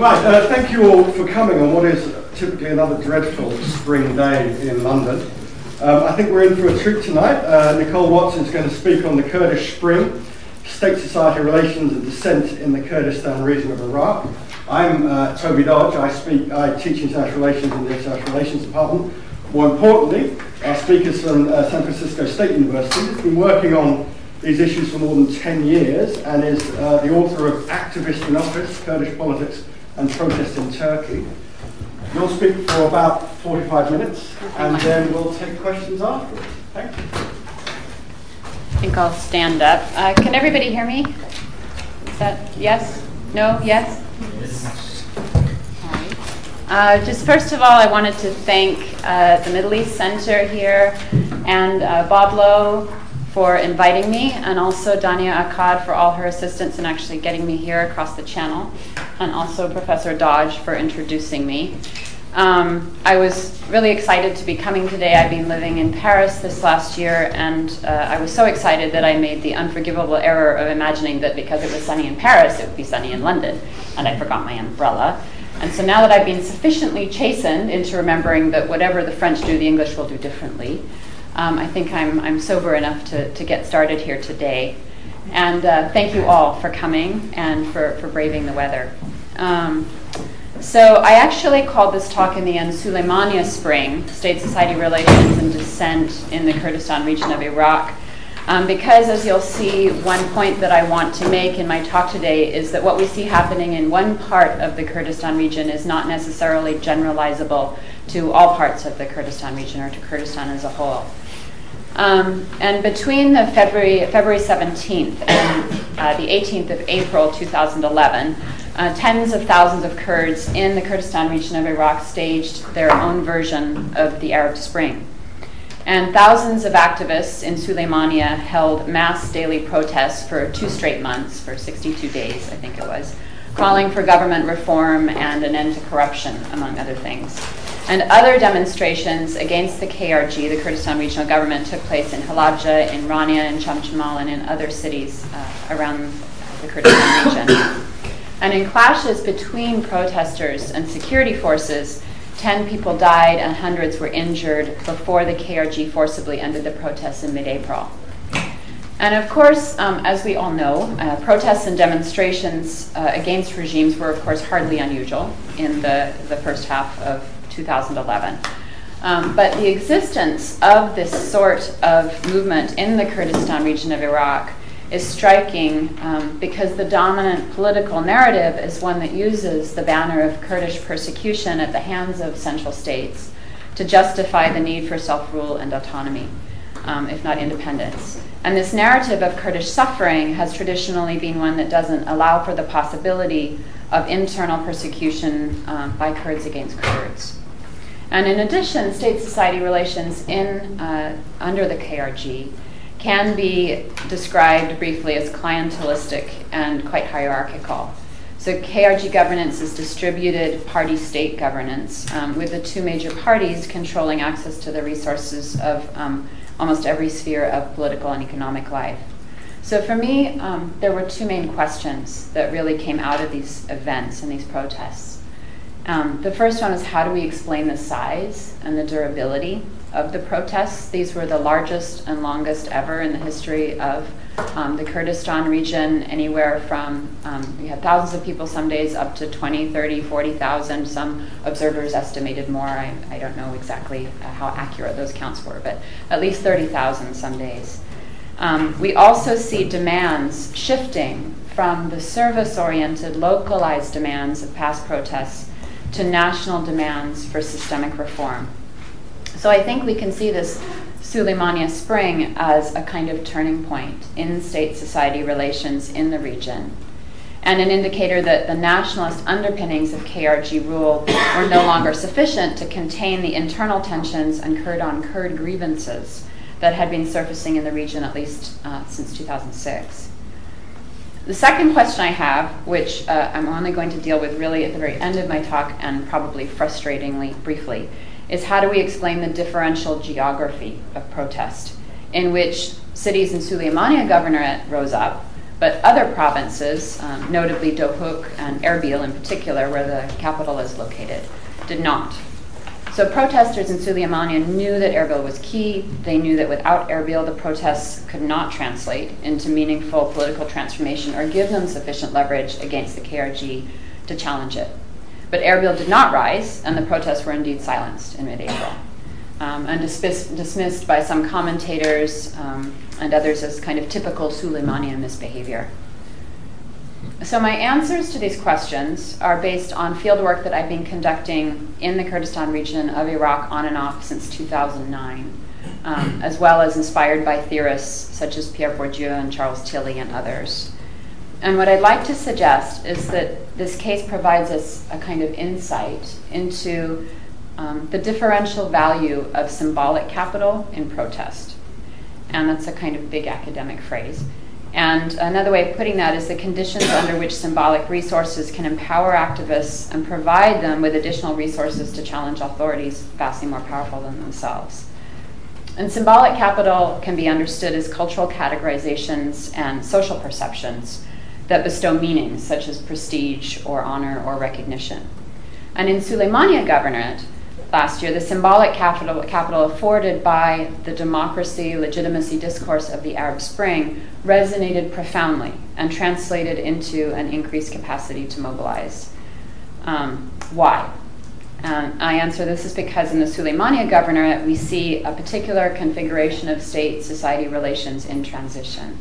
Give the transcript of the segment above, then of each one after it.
Right, uh, thank you all for coming on what is typically another dreadful spring day in London. Um, I think we're in for a treat tonight. Uh, Nicole Watts is going to speak on the Kurdish Spring, state society relations and dissent in the Kurdistan region of Iraq. I'm uh, Toby Dodge. I speak, I teach international relations in the international relations department. More importantly, our speaker's from uh, San Francisco State University. He's been working on these issues for more than 10 years and is uh, the author of Activist in Office, Kurdish Politics and Protest in Turkey. You'll speak for about 45 minutes and then we'll take questions afterwards. Thank you. I think I'll stand up. Uh, can everybody hear me? Is that yes? No? Yes? Uh, just first of all, I wanted to thank uh, the Middle East Center here and uh, Bob Lowe for inviting me, and also Dania Akkad for all her assistance in actually getting me here across the channel, and also Professor Dodge for introducing me. Um, I was really excited to be coming today. I've been living in Paris this last year, and uh, I was so excited that I made the unforgivable error of imagining that because it was sunny in Paris, it would be sunny in London, and I forgot my umbrella. And so now that I've been sufficiently chastened into remembering that whatever the French do, the English will do differently, um, I think I'm, I'm sober enough to, to get started here today. And uh, thank you all for coming and for, for braving the weather. Um, so I actually called this talk in the end Suleimania Spring, State Society Relations and Dissent in the Kurdistan region of Iraq. Um, because, as you'll see, one point that I want to make in my talk today is that what we see happening in one part of the Kurdistan region is not necessarily generalizable to all parts of the Kurdistan region or to Kurdistan as a whole. Um, and between the February, February 17th and uh, the 18th of April 2011, uh, tens of thousands of Kurds in the Kurdistan region of Iraq staged their own version of the Arab Spring. And thousands of activists in Suleimania held mass daily protests for two straight months, for 62 days, I think it was, calling for government reform and an end to corruption, among other things. And other demonstrations against the KRG, the Kurdistan Regional Government, took place in Halabja, in Rania, in Chamchamal, and in other cities uh, around the Kurdistan region. And in clashes between protesters and security forces, 10 people died and hundreds were injured before the KRG forcibly ended the protests in mid April. And of course, um, as we all know, uh, protests and demonstrations uh, against regimes were, of course, hardly unusual in the, the first half of 2011. Um, but the existence of this sort of movement in the Kurdistan region of Iraq is striking um, because the dominant political narrative is one that uses the banner of Kurdish persecution at the hands of central states to justify the need for self rule and autonomy, if not independence. And this narrative of Kurdish suffering has traditionally been one that doesn't allow for the possibility of internal persecution um, by Kurds against Kurds. And in addition, state society relations in, uh, under the KRG can be described briefly as clientelistic and quite hierarchical. So, KRG governance is distributed party state governance, um, with the two major parties controlling access to the resources of um, almost every sphere of political and economic life. So, for me, um, there were two main questions that really came out of these events and these protests. Um, the first one is how do we explain the size and the durability of the protests? These were the largest and longest ever in the history of um, the Kurdistan region, anywhere from, um, we had thousands of people some days up to 20, 30, 40,000. Some observers estimated more. I, I don't know exactly uh, how accurate those counts were, but at least 30,000 some days. Um, we also see demands shifting from the service oriented, localized demands of past protests to national demands for systemic reform. So I think we can see this Suleimania Spring as a kind of turning point in state society relations in the region and an indicator that the nationalist underpinnings of KRG rule were no longer sufficient to contain the internal tensions and Kurd on Kurd grievances that had been surfacing in the region at least uh, since 2006. The second question I have, which uh, I'm only going to deal with really at the very end of my talk and probably frustratingly briefly, is how do we explain the differential geography of protest in which cities in Suleimania governorate rose up, But other provinces, um, notably Dohuk and Erbil in particular, where the capital is located, did not. So protesters in Sulaymaniyah knew that Erbil was key. They knew that without Erbil, the protests could not translate into meaningful political transformation or give them sufficient leverage against the KRG to challenge it. But Erbil did not rise, and the protests were indeed silenced in mid April. Um, and dismissed, by some commentators um, and others as kind of typical Suleimanian misbehavior. So, my answers to these questions are based on fieldwork that I've been conducting in the Kurdistan region of Iraq on and off since 2009, um, as well as inspired by theorists such as Pierre Bourdieu and Charles Tilly and others. And what I'd like to suggest is that this case provides us a kind of insight into um, the differential value of symbolic capital in protest. And that's a kind of big academic phrase. And another way of putting that is the conditions under which symbolic resources can empower activists and provide them with additional resources to challenge authorities vastly more powerful than themselves. And symbolic capital can be understood as cultural categorizations and social perceptions that bestow meanings such as prestige or honor or recognition. And in Suleimania Governorate, last year, the symbolic capital, capital afforded by the democracy, legitimacy discourse of the Arab Spring resonated profoundly and translated into an increased capacity to mobilize. Um, why? Um, I answer this is because in the Suleimania governorate, we see a particular configuration of state society relations in transition.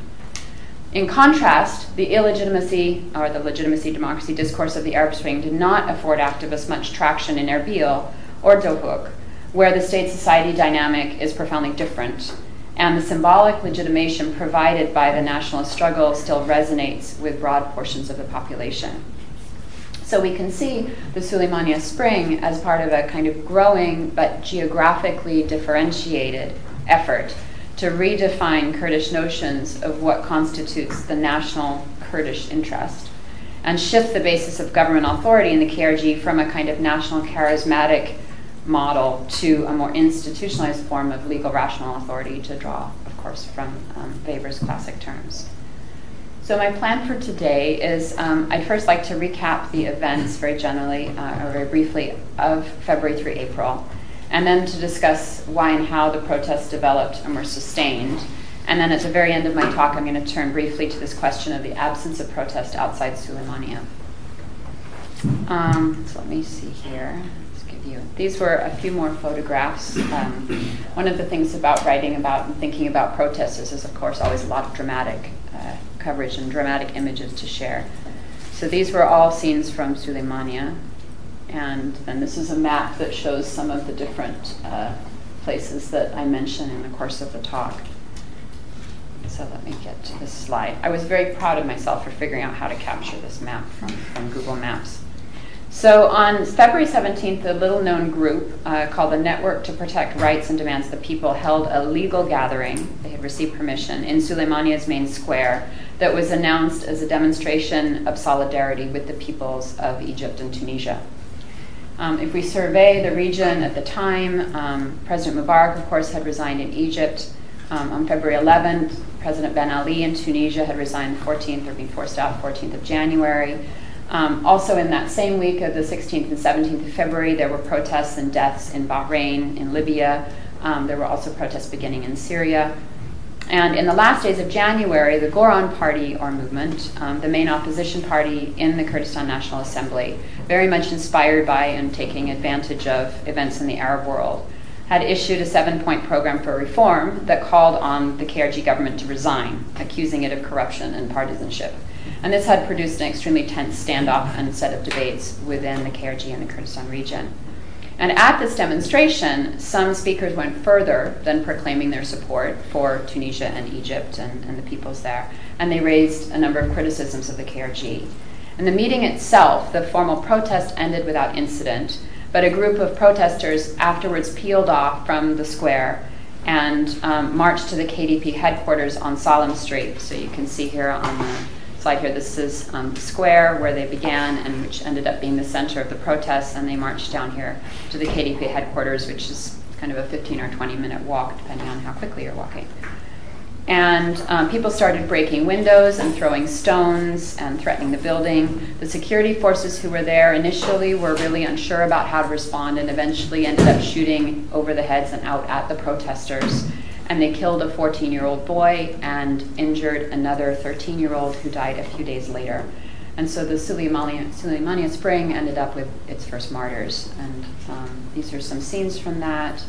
In contrast, the illegitimacy or the legitimacy democracy discourse of the Arab Spring did not afford activists much traction in Erbil or Dohuk, where the state society dynamic is profoundly different, and the symbolic legitimation provided by the nationalist struggle still resonates with broad portions of the population. So we can see the Suleimania Spring as part of a kind of growing but geographically differentiated effort to redefine Kurdish notions of what constitutes the national Kurdish interest and shift the basis of government authority in the KRG from a kind of national charismatic model to a more institutionalized form of legal rational authority to draw, of course, from um, Weber's classic terms. So, my plan for today is um, I'd first like to recap the events very generally uh, or very briefly of February through April and then to discuss why and how the protests developed and were sustained. And then at the very end of my talk, I'm going to turn briefly to this question of the absence of protest outside Suleimania. Um, so let me see here. Let's give you. These were a few more photographs. Um, one of the things about writing about and thinking about protests is, of course, always a lot of dramatic uh, coverage and dramatic images to share. So these were all scenes from Suleimania. And then this is a map that shows some of the different uh, places that I mentioned in the course of the talk. So let me get to this slide. I was very proud of myself for figuring out how to capture this map from, from Google Maps. So on February 17th, a little known group uh, called the Network to Protect Rights and Demands of the People held a legal gathering. They had received permission in Suleimania's main square that was announced as a demonstration of solidarity with the peoples of Egypt and Tunisia. Um, if we survey the region at the time, um, President Mubarak, of course, had resigned in Egypt. Um, on February 11th, President Ben Ali in Tunisia had resigned the 14th or been forced out 14th of January. Um, also, in that same week of the 16th and 17th of February, there were protests and deaths in Bahrain, in Libya. Um, there were also protests beginning in Syria. And in the last days of January, the Goran Party or movement, um, the main opposition party in the Kurdistan National Assembly, very much inspired by and taking advantage of events in the Arab world, had issued a seven point program for reform that called on the KRG government to resign, accusing it of corruption and partisanship. And this had produced an extremely tense standoff and set of debates within the KRG and the Kurdistan region. And at this demonstration, some speakers went further than proclaiming their support for Tunisia and Egypt and, and, the peoples there, and they raised a number of criticisms of the KRG. And the meeting itself, the formal protest ended without incident, but a group of protesters afterwards peeled off from the square and um, marched to the KDP headquarters on Salem Street. So you can see here on the slide here. This is um, the square where they began and which ended up being the center of the protests. And they marched down here to the KDP headquarters, which is kind of a 15 or 20 minute walk, depending on how quickly you're walking. And um, people started breaking windows and throwing stones and threatening the building. The security forces who were there initially were really unsure about how to respond and eventually ended up shooting over the heads and out at the protesters. And they killed a 14 year old boy and injured another 13 year old who died a few days later. And so the Suleimania, Spring ended up with its first martyrs. And um, these are some scenes from that.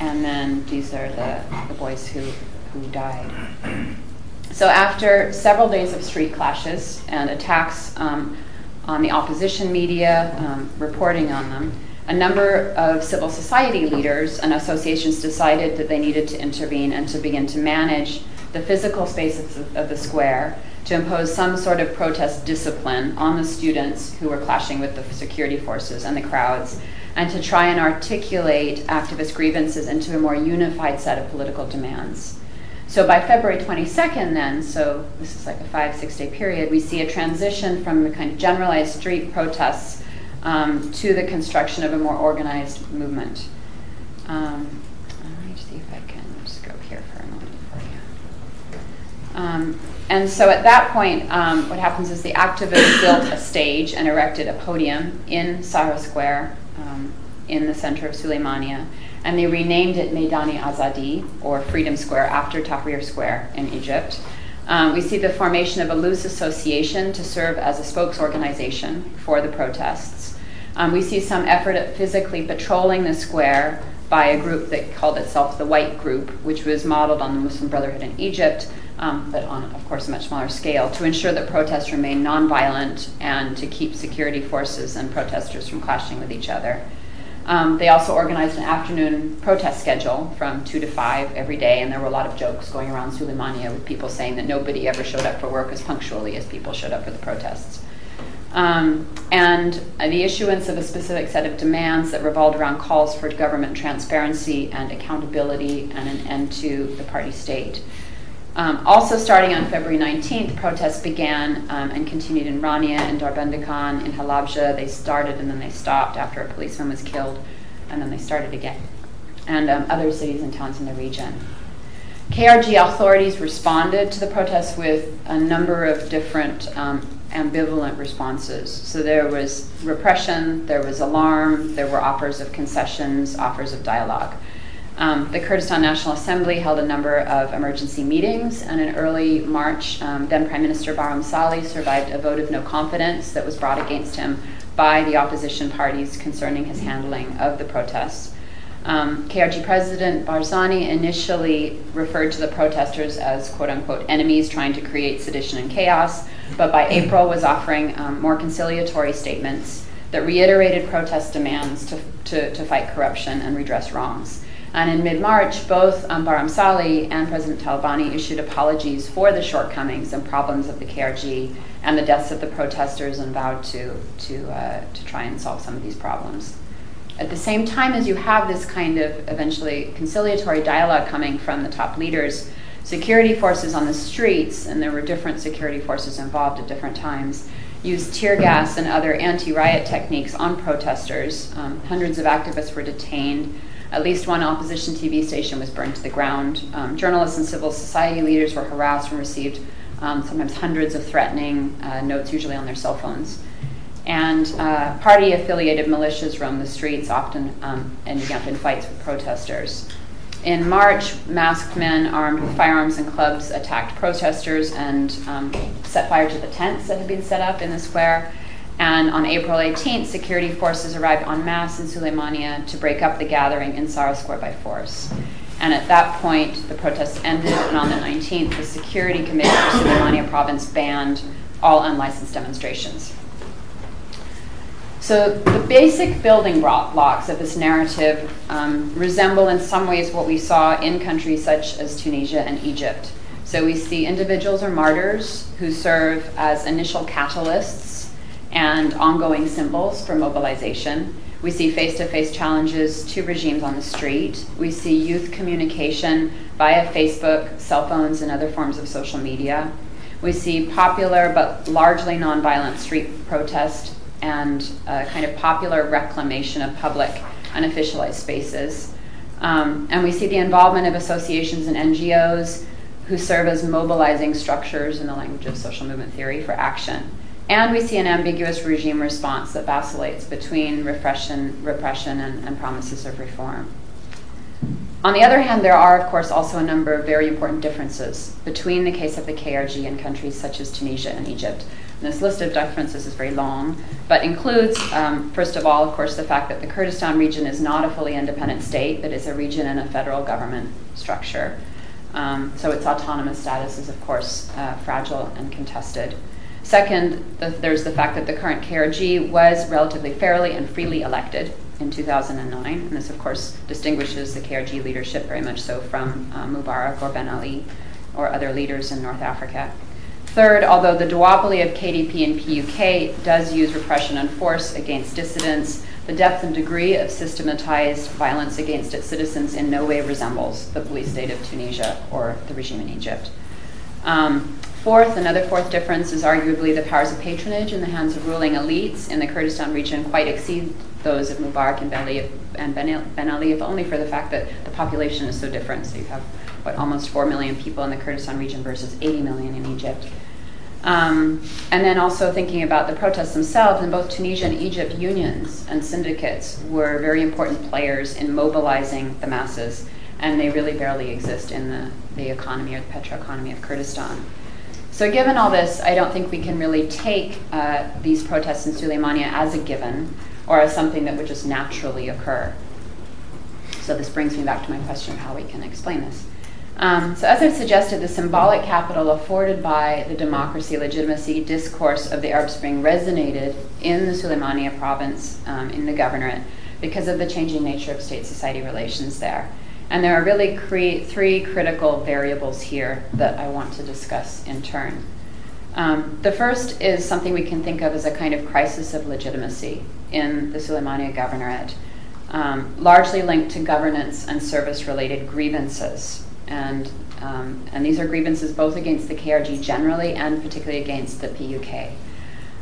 And then these are the, the boys who who died. So, after several days of street clashes and attacks um, on the opposition media, um, reporting on them, a number of civil society leaders and associations decided that they needed to intervene and to begin to manage the physical spaces of, of the square to impose some sort of protest discipline on the students who were clashing with the security forces and the crowds, and to try and articulate activist grievances into a more unified set of political demands. So by February 22nd, then, so this is like a five, six day period, we see a transition from the kind of generalized street protests um, to the construction of a more organized movement. Um, let me see if I can just go here for a moment for you. Um, and so at that point, um, what happens is the activists built a stage and erected a podium in Sahra Square um, in the center of Suleimania and they renamed it Meidani Azadi, or Freedom Square, after Tahrir Square in Egypt. Um, we see the formation of a loose association to serve as a spokes organization for the protests. Um, we see some effort at physically patrolling the square by a group that called itself the White Group, which was modeled on the Muslim Brotherhood in Egypt, um, but on, of course, a much smaller scale, to ensure that protests remain nonviolent and to keep security forces and protesters from clashing with each other. Um, they also organized an afternoon protest schedule from 2 to 5 every day, and there were a lot of jokes going around Suleimania with people saying that nobody ever showed up for work as punctually as people showed up for the protests. Um, and the issuance of a specific set of demands that revolved around calls for government transparency and accountability and an end to the party state. Um, also, starting on February 19th, protests began um, and continued in Rania and Darbandakhan, in Halabja. They started and then they stopped after a policeman was killed, and then they started again, and um, other cities and towns in the region. KRG authorities responded to the protests with a number of different ambivalent responses. So there was repression, there was alarm, there were offers of concessions, offers of dialogue. Um, the Kurdistan National Assembly held a number of emergency meetings, and in early March, um, then Prime Minister Barham Salih survived a vote of no confidence that was brought against him by the opposition parties concerning his handling of the protests. Um, KRG President Barzani initially referred to the protesters as quote unquote enemies trying to create sedition and chaos, but by April was offering um, more conciliatory statements that reiterated protest demands to, to, to fight corruption and redress wrongs. And in mid March, both um, Barham Salih and President Talabani issued apologies for the shortcomings and problems of the KRG and the deaths of the protesters and vowed to, to, uh, to try and solve some of these problems. At the same time as you have this kind of eventually conciliatory dialogue coming from the top leaders, security forces on the streets, and there were different security forces involved at different times, used tear gas and other anti riot techniques on protesters. Um, hundreds of activists were detained. At least one opposition TV station was burned to the ground. Um, journalists and civil society leaders were harassed and received um, sometimes hundreds of threatening uh, notes, usually on their cell phones. And uh, party affiliated militias roamed the streets, often um, ending up in fights with protesters. In March, masked men armed with firearms and clubs attacked protesters and um, set fire to the tents that had been set up in the square. And on April 18th, security forces arrived en masse in Suleimania to break up the gathering in Sahra Square by force. And at that point, the protests ended, and on the 19th, the Security Committee for Suleimania Province banned all unlicensed demonstrations. So, the basic building blocks of this narrative um, resemble in some ways what we saw in countries such as Tunisia and Egypt. So, we see individuals or martyrs who serve as initial catalysts and ongoing symbols for mobilization. We see face to face challenges to regimes on the street. We see youth communication via Facebook, cell phones, and other forms of social media. We see popular but largely nonviolent street protest and a kind of popular reclamation of public unofficialized spaces. Um, and we see the involvement of associations and NGOs who serve as mobilizing structures in the language of social movement theory for action. And we see an ambiguous regime response that vacillates between repression, repression and, and promises of reform. On the other hand, there are, of course, also a number of very important differences between the case of the KRG and countries such as Tunisia and Egypt. And this list of differences is very long, but includes, um, first of all, of course, the fact that the Kurdistan region is not a fully independent state, but is a region in a federal government structure. Um, so its autonomous status is, of course, uh, fragile and contested. Second, the, there's the fact that the current KRG was relatively fairly and freely elected in 2009. And this, of course, distinguishes the KRG leadership very much so from uh, Mubarak or Ben Ali or other leaders in North Africa. Third, although the duopoly of KDP and PUK does use repression and force against dissidents, the depth and degree of systematized violence against its citizens in no way resembles the police state of Tunisia or the regime in Egypt. Um, fourth, another fourth difference is arguably the powers of patronage in the hands of ruling elites in the Kurdistan region quite exceed those of Mubarak and Ben Ali, and if only for the fact that the population is so different. So you have what almost four million people in the Kurdistan region versus 80 million in Egypt. Um, and then also thinking about the protests themselves, in both Tunisia and Egypt, unions and syndicates were very important players in mobilizing the masses, and they really barely exist in the, the economy or the petroeconomy of Kurdistan. So, given all this, I don't think we can really take uh, these protests in Suleimania as a given or as something that would just naturally occur. So, this brings me back to my question of how we can explain this. Um, so, as I've suggested, the symbolic capital afforded by the democracy legitimacy discourse of the Arab Spring resonated in the Suleimania province um, in the governorate because of the changing nature of state society relations there. And there are really three critical variables here that I want to discuss in turn. Um, the first is something we can think of as a kind of crisis of legitimacy in the Suleimania governorate, um, largely linked to governance and service related grievances and um, and these are grievances both against the KRG generally and particularly against the PUK.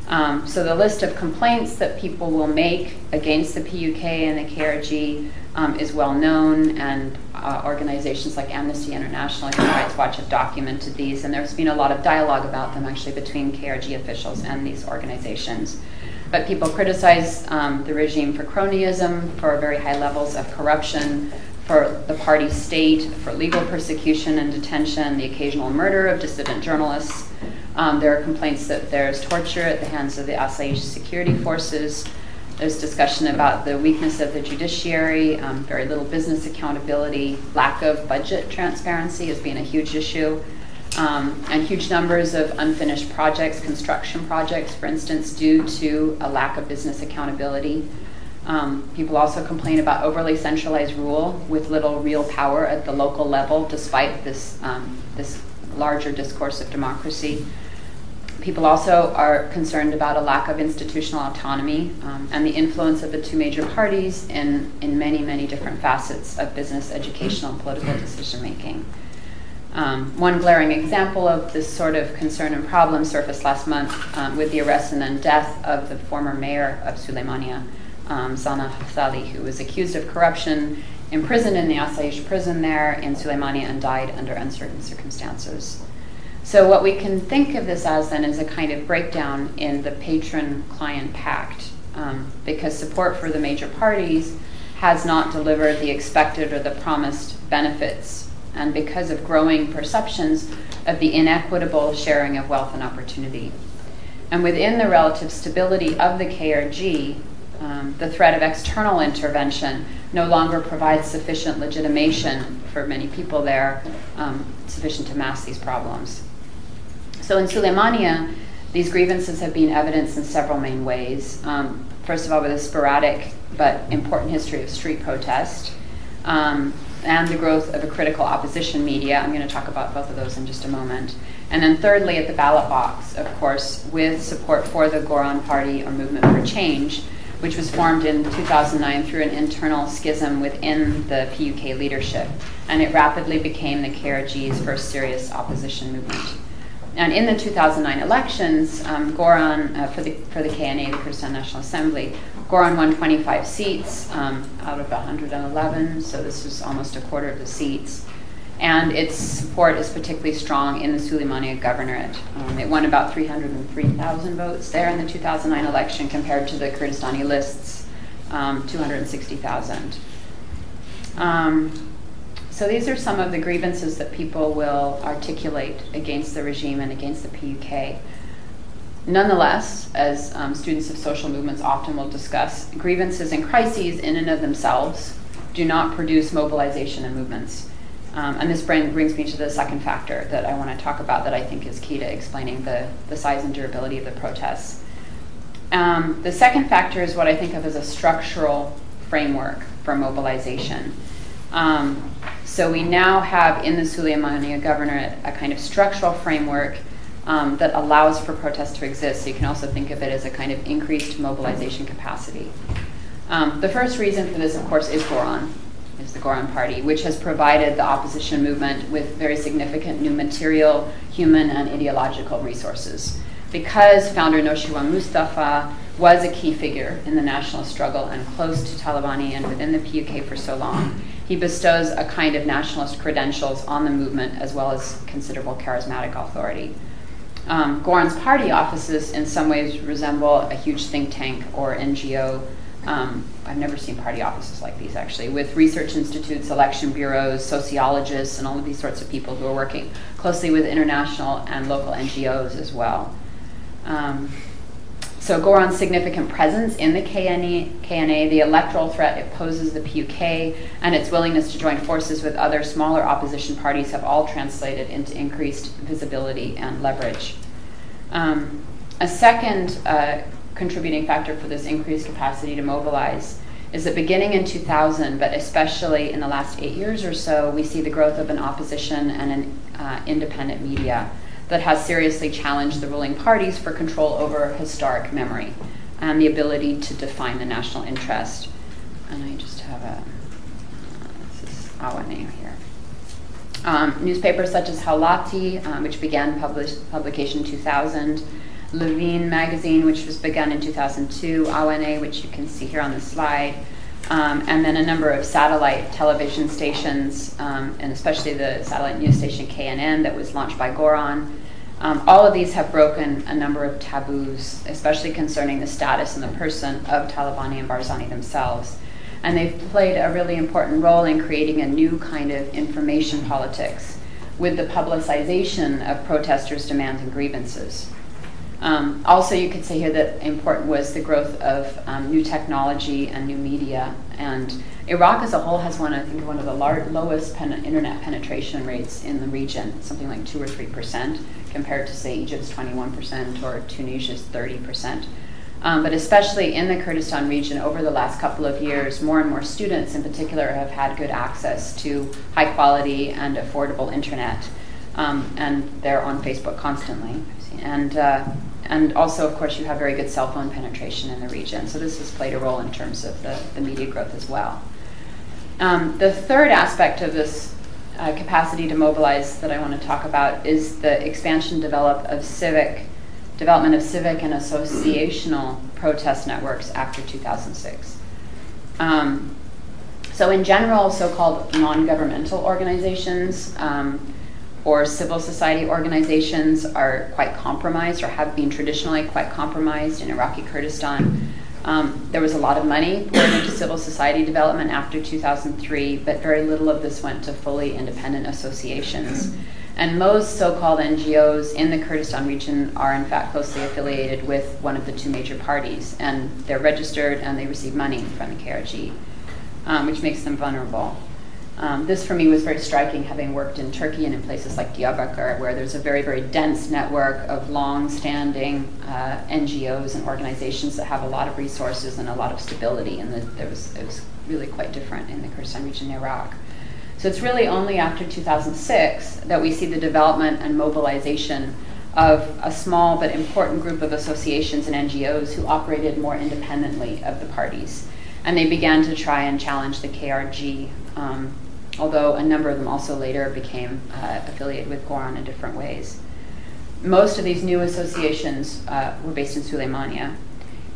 Um, so the list of complaints that people will make against the PUK and the KRG is well known, and uh, organizations like Amnesty International and Human Rights Watch have documented these, and there's been a lot of dialogue about them actually between KRG officials and these organizations. But people criticize um, the regime for cronyism, for very high levels of corruption, for the party state, for legal persecution and detention, the occasional murder of dissident journalists. Um, there are complaints that there's torture at the hands of the Asayish security forces. There's discussion about the weakness of the judiciary, um, very little business accountability, lack of budget transparency has been a huge issue, um, and huge numbers of unfinished projects, construction projects, for instance, due to a lack of business accountability. Um, people also complain about overly centralized rule with little real power at the local level, despite this, um, this larger discourse of democracy. People also are concerned about a lack of institutional autonomy um, and the influence of the two major parties in, in many, many different facets of business, educational, and political decision making. Um, one glaring example of this sort of concern and problem surfaced last month um, with the arrest and then death of the former mayor of Suleimania, um, Sana Hafsali, who was accused of corruption, imprisoned in the Asayish prison there in Suleimania, and died under uncertain circumstances. So, what we can think of this as then is a kind of breakdown in the patron client pact, um, because support for the major parties has not delivered the expected or the promised benefits, and because of growing perceptions of the inequitable sharing of wealth and opportunity. And within the relative stability of the KRG, um, the threat of external intervention no longer provides sufficient legitimation for many people there, um, sufficient to mask these problems. So in Suleimania, these grievances have been evidenced in several main ways. Um, first of all, with a sporadic but important history of street protest, um, and the growth of a critical opposition media. I'm going to talk about both of those in just a moment. And then, thirdly, at the ballot box, of course, with support for the Goran Party or Movement for Change, which was formed in 2009 through an internal schism within the PUK leadership, and it rapidly became the KRG's first serious opposition movement. And in the 2009 elections, um, Goran, uh, for, the, for the KNA, the Kurdistan National Assembly, Goran won 25 seats um, out of 111, so this was almost a quarter of the seats. and its support is particularly strong in the Suleimania governorate. Um, it won about 303,000 votes there in the 2009 election compared to the Kurdistani lists, um, 260,000. So these are some of the grievances that people will articulate against the regime and against the PUK. Nonetheless, as um, students of social movements often will discuss, grievances and crises in and of themselves do not produce mobilization and movements. Um, and this brings me to the second factor that I want to talk about that I think is key to explaining the, the size and durability of the protests. Um, the second factor is what I think of as a structural framework for mobilization. Um, so we now have in the Suleimania governorate a kind of structural framework um, that allows for protests to exist. So you can also think of it as a kind of increased mobilization capacity. Um, the first reason for this, of course, is Goran is the Goran Party, which has provided the opposition movement with very significant new material, human, and ideological resources. Because founder Nawshirwan Mustafa was a key figure in the national struggle and close to Talabani and within the PUK for so long, he bestows a kind of nationalist credentials on the movement as well as considerable charismatic authority. Um, Goran's party offices, in some ways, resemble a huge think tank or NGO um, I've never seen party offices like these actually, with research institutes, election bureaus, sociologists, and all of these sorts of people who are working closely with international and local NGOs as well. Um, so Goran's significant presence in the KNA, the electoral threat it poses the PUK, and its willingness to join forces with other smaller opposition parties have all translated into increased visibility and leverage. Um, a second uh, contributing factor for this increased capacity to mobilize is that beginning in 2000, but especially in the last eight years or so, we see the growth of an opposition and an uh, independent media that has seriously challenged the ruling parties for control over historic memory and the ability to define the national interest. And I just have a, this is Awene here. Um, newspapers such as Hawlati, um, which began publication in 2000, Lvin magazine, which was begun in 2002, Awene, which you can see here on the slide, and then a number of satellite television stations, um, and especially the satellite news station KNN that was launched by Goran. Um, all of these have broken a number of taboos, especially concerning the status and the person of Talabani and Barzani themselves. And they've played a really important role in creating a new kind of information politics with the publicization of protesters' demands and grievances. Um, also, you could say here that important was the growth of um, new technology and new media. And Iraq as a whole has one, I think, one of the lowest pen- internet penetration rates in the region, something like 2 or 3 percent, compared to, say, Egypt's 21 percent or Tunisia's 30 percent. Um, but especially in the Kurdistan region, over the last couple of years, more and more students in particular have had good access to high quality and affordable internet. Um, and they're on Facebook constantly. And uh, and also, of course, you have very good cell phone penetration in the region. So this has played a role in terms of the, the media growth as well. Um, the third aspect of this uh, capacity to mobilize that I want to talk about is the expansion develop of civic development of civic and associational protest networks after 2006. Um, so, in general, so-called non-governmental organizations um, or civil society organizations are quite compromised or have been traditionally quite compromised in Iraqi Kurdistan. Um, there was a lot of money poured into civil society development after 2003, but very little of this went to fully independent associations. And most so called NGOs in the Kurdistan region are, in fact, closely affiliated with one of the two major parties, and they're registered and they receive money from the KRG, um, which makes them vulnerable. Um, this for me was very striking, having worked in Turkey and in places like Diyarbakir, where there's a very, very dense network of long-standing uh, NGOs and organizations that have a lot of resources and a lot of stability, and the, there was, it was really quite different in the Kurdistan region in Iraq. So it's really only after 2006 that we see the development and mobilization of a small but important group of associations and NGOs who operated more independently of the parties. And they began to try and challenge the KRG um, although a number of them also later became uh, affiliated with Goran in different ways. Most of these new associations uh, were based in Suleimania,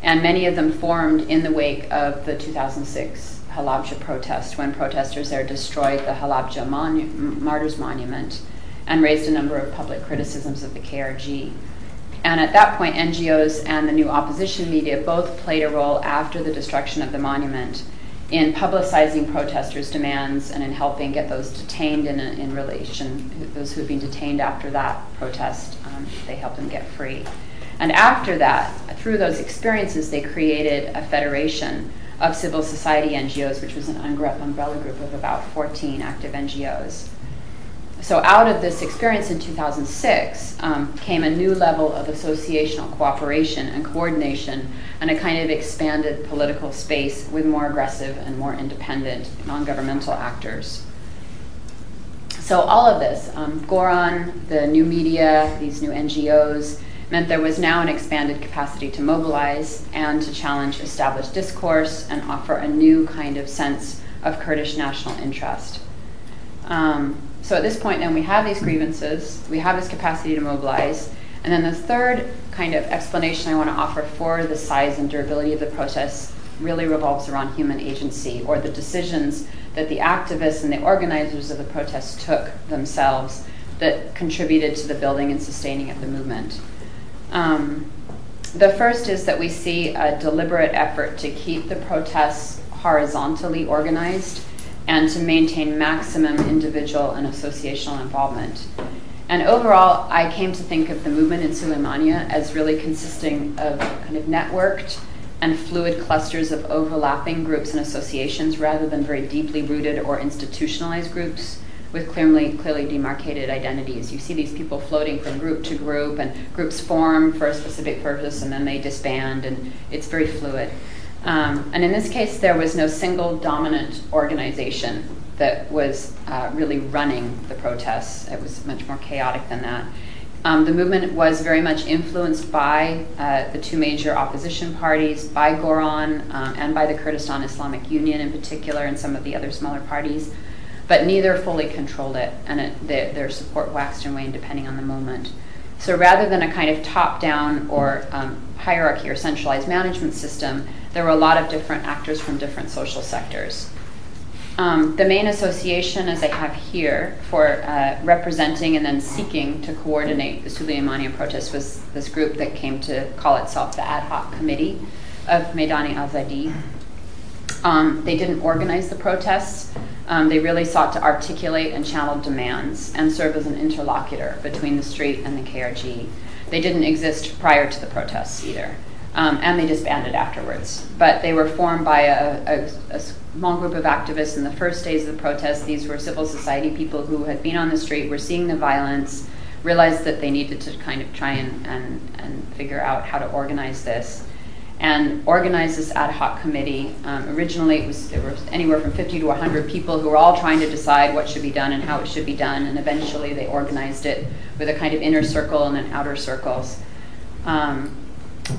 and many of them formed in the wake of the 2006 Halabja protest when protesters there destroyed the Halabja Monu- Martyrs Monument and raised a number of public criticisms of the KRG. And at that point, NGOs and the new opposition media both played a role after the destruction of the monument in publicizing protesters' demands and in helping get those detained in, in relation, those who've been detained after that protest, um, they helped them get free. And after that, through those experiences, they created a federation of civil society NGOs, which was an umbrella group of about 14 active NGOs so out of this experience in 2006 um, came a new level of associational cooperation and coordination and a kind of expanded political space with more aggressive and more independent non-governmental actors. So all of this, um, Goran, the new media, these new NGOs, meant there was now an expanded capacity to mobilize and to challenge established discourse and offer a new kind of sense of Kurdish national interest. Um, so at this point, then we have these grievances, we have this capacity to mobilize, and then the third kind of explanation I want to offer for the size and durability of the protests really revolves around human agency or the decisions that the activists and the organizers of the protests took themselves that contributed to the building and sustaining of the movement. Um, the first is that we see a deliberate effort to keep the protests horizontally organized and to maintain maximum individual and associational involvement. And overall, I came to think of the movement in Suleimania as really consisting of kind of networked and fluid clusters of overlapping groups and associations rather than very deeply rooted or institutionalized groups with clearly, clearly demarcated identities. You see these people floating from group to group, and groups form for a specific purpose and then they disband, and it's very fluid. Um, and in this case, there was no single dominant organization that was uh, really running the protests. It was much more chaotic than that. Um, the movement was very much influenced by uh, the two major opposition parties, by Goran um, and by the Kurdistan Islamic Union in particular, and some of the other smaller parties. But neither fully controlled it, and their, support waxed and waned depending on the moment. So rather than a kind of top down or hierarchy or centralized management system, there were a lot of different actors from different social sectors. Um, the main association, as I have here, for uh, representing and then seeking to coordinate the Suleimania protest was this group that came to call itself the Ad Hoc Committee of Meidani Azadi. Um, they didn't organize the protests. Um, they really sought to articulate and channel demands and serve as an interlocutor between the street and the KRG. They didn't exist prior to the protests either and they disbanded afterwards. But they were formed by a, small group of activists in the first days of the protest. These were civil society people who had been on the street, were seeing the violence, realized that they needed to kind of try and, figure out how to organize this. And organized this ad hoc committee. Um, originally, it was there were anywhere from 50 to 100 people who were all trying to decide what should be done and how it should be done. And eventually, they organized it with a kind of inner circle and then outer circles.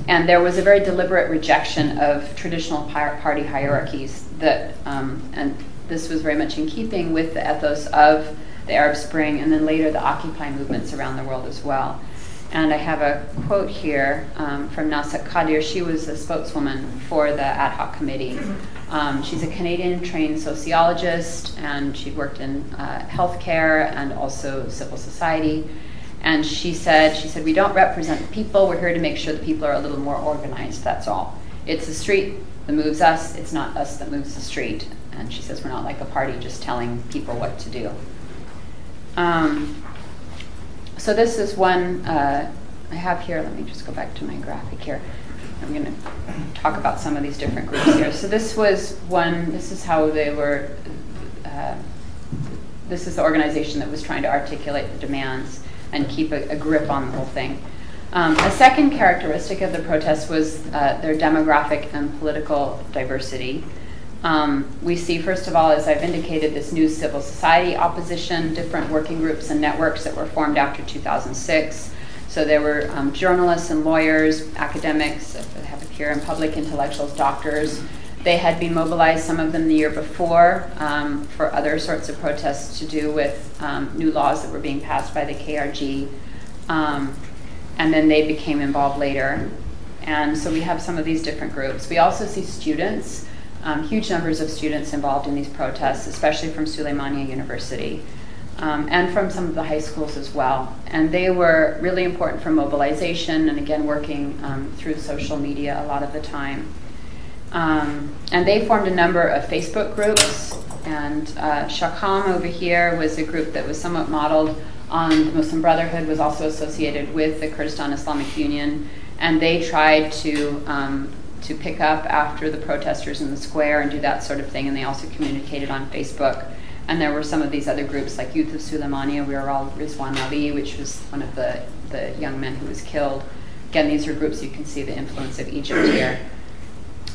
And there was a very deliberate rejection of traditional party hierarchies that, um, and this was very much in keeping with the ethos of the Arab Spring and then later the Occupy movements around the world as well. And I have a quote here um, from Nasat Kadir. She was a spokeswoman for the ad hoc committee. Um, she's a Canadian trained sociologist and she worked in uh, healthcare and also civil society. And she said, she said, we don't represent the people. We're here to make sure the people are a little more organized. That's all. It's the street that moves us. It's not us that moves the street. And she says we're not like a party just telling people what to do. Um, so this is one uh, I have here. Let me just go back to my graphic here. I'm going to talk about some of these different groups here. So this was one. This is how they were. Uh, this is the organization that was trying to articulate the demands and keep a, grip on the whole thing. Um, a second characteristic of the protests was uh, their demographic and political diversity. Um, we see, first of all, as I've indicated, this new civil society opposition, different working groups and networks that were formed after 2006. So there were um, journalists and lawyers, academics, I have it here, and public intellectuals, doctors. They had been mobilized, some of them the year before, um, for other sorts of protests to do with um, new laws that were being passed by the KRG. Um, and then they became involved later. And so we have some of these different groups. We also see students. um, huge numbers of students involved in these protests, especially from Suleimania University. Um, and from some of the high schools as well. And they were really important for mobilization and again working um, through social media a lot of the time. Um, and they formed a number of Facebook groups. And uh, Shakam over here was a group that was somewhat modeled on the Muslim Brotherhood, was also associated with the Kurdistan Islamic Union. And they tried to um, to pick up after the protesters in the square and do that sort of thing. And they also communicated on Facebook. And there were some of these other groups like Youth of Suleimania, we were all Rizwan Ali, which was one of the, the young men who was killed. Again, these are groups you can see the influence of Egypt here.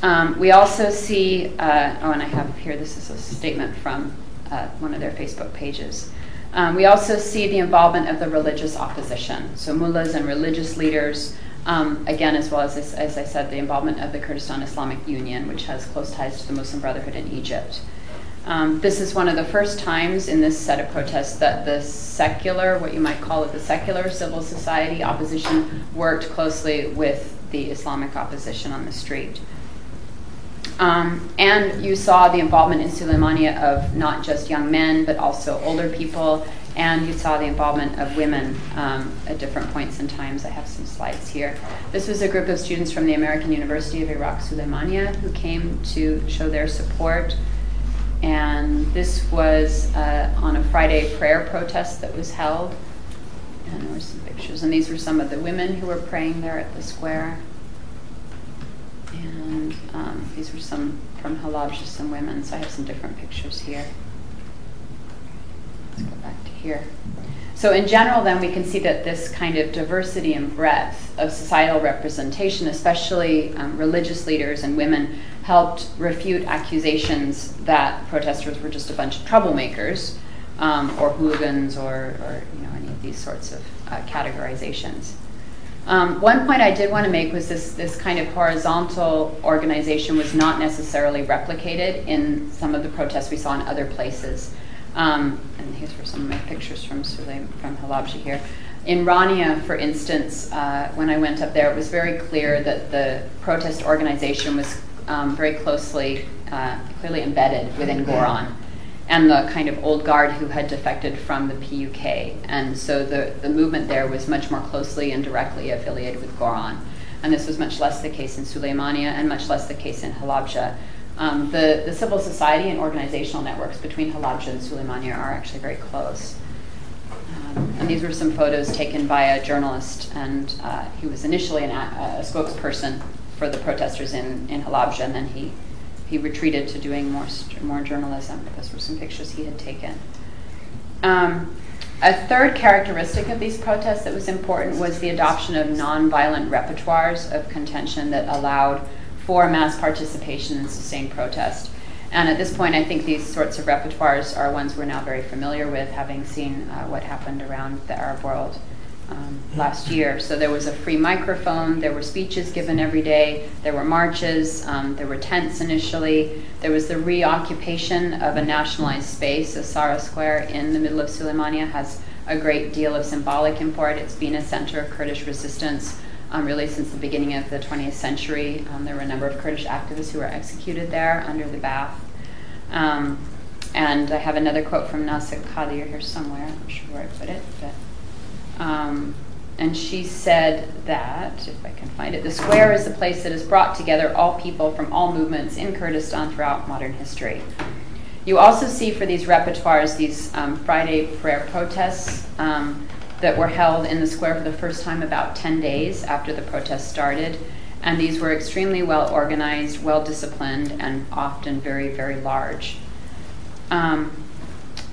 Um, we also see, uh, oh, and I have here, this is a statement from uh, one of their Facebook pages. Um, we also see the involvement of the religious opposition, so mullahs and religious leaders, um, again, as well as, as I said, the involvement of the Kurdistan Islamic Union, which has close ties to the Muslim Brotherhood in Egypt. Um, this is one of the first times in this set of protests that the secular, what you might call it, the secular civil society opposition worked closely with the Islamic opposition on the street. Um, and you saw the involvement in Suleimania of not just young men, but also older people, and you saw the involvement of women um, at different points in times. I have some slides here. This was a group of students from the American University of Iraq Suleimania who came to show their support. And this was uh, on a Friday prayer protest that was held. And there were some pictures. And these were some of the women who were praying there at the square. And um, these were some from Halabja, some women. So I have some different pictures here. Let's go back to here. So, in general, then we can see that this kind of diversity and breadth of societal representation, especially um, religious leaders and women, helped refute accusations that protesters were just a bunch of troublemakers um, or hooligans or, or, you know, any of these sorts of uh, categorizations. Um, one point I did want to make was this, this kind of horizontal organization was not necessarily replicated in some of the protests we saw in other places. Um, and here's some of my pictures from Halabja here. In Rania, for instance, uh, when I went up there, it was very clear that the protest organization was um, very closely, uh, clearly embedded within Goran and the kind of old guard who had defected from the PUK. And so the, the movement there was much more closely and directly affiliated with Goran. And this was much less the case in Suleimania and much less the case in Halabja. Um, the, the civil society and organizational networks between Halabja and Suleimania are actually very close. Um, and these were some photos taken by a journalist, and uh, he was initially an, a spokesperson for the protesters in, in Halabja, and then he, he retreated to doing more, more journalism. Those were some pictures he had taken. Um, a third characteristic of these protests that was important was the adoption of nonviolent repertoires of contention that allowed for mass participation and sustained protest. And at this point, I think these sorts of repertoires are ones we're now very familiar with, having seen uh, what happened around the Arab world um, last year. So there was a free microphone, there were speeches given every day, there were marches, um, there were tents initially, there was the reoccupation of a nationalized space. Asara Square in the middle of Suleimania has a great deal of symbolic import. It's been a center of Kurdish resistance um, really since the beginning of the 20th century. Um, there were a number of Kurdish activists who were executed there under the Ba'ath. Um, and I have another quote from Nasik Qadir here somewhere. I'm not sure where I put it, but. Um, and she said that, if I can find it, the square is the place that has brought together all people from all movements in Kurdistan throughout modern history. You also see for these repertoires these um, Friday prayer protests um, that were held in the square for the first time about 10 days after the protest started. And these were extremely well organized, well disciplined, and often very, very large.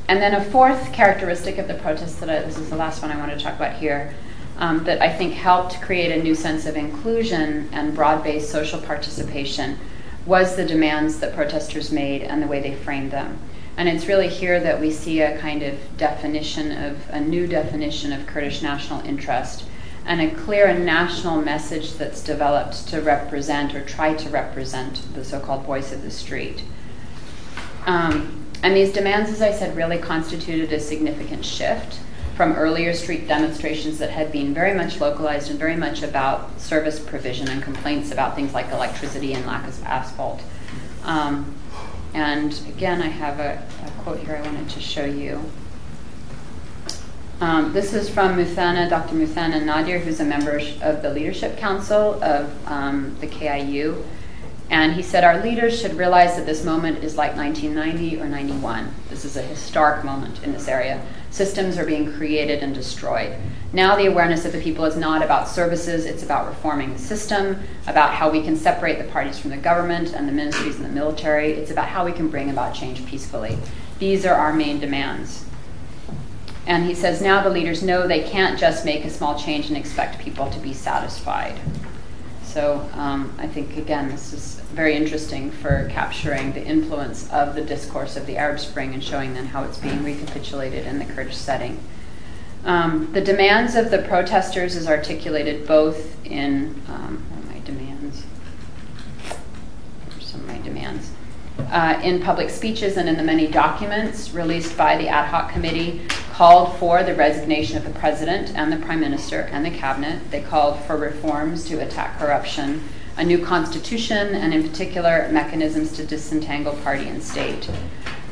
And then a fourth characteristic of the protests that I, this is the last one I want to talk about here, um, that I think helped create a new sense of inclusion and broad based social participation was the demands that protesters made and the way they framed them. And it's really here that we see a kind of definition of a new definition of Kurdish national interest and a clear and national message that's developed to represent or try to represent the so called voice of the street. Um, and these demands, as I said, really constituted a significant shift from earlier street demonstrations that had been very much localized and very much about service provision and complaints about things like electricity and lack of asphalt Um, and again, I have a, a, quote here I wanted to show you. Um, this is from Muthana, Dr. Muthana Nadir, who's a member of the Leadership Council of um, the KIU. And he said, Our leaders should realize that this moment is like 1990 or 91. This is a historic moment in this area. Systems are being created and destroyed. Now, the awareness of the people is not about services, it's about reforming the system, about how we can separate the parties from the government and the ministries and the military. It's about how we can bring about change peacefully. These are our main demands. And he says, Now the leaders know they can't just make a small change and expect people to be satisfied. So um, I think, again, this is very interesting for capturing the influence of the discourse of the Arab Spring and showing then how it's being recapitulated in the Kurdish setting. Um, the demands of the protesters is articulated both in um, my demands. some of my demands. Uh, in public speeches and in the many documents released by the ad hoc committee, called for the resignation of the president and the prime minister and the cabinet. They called for reforms to attack corruption, a new constitution, and in particular, mechanisms to disentangle party and state.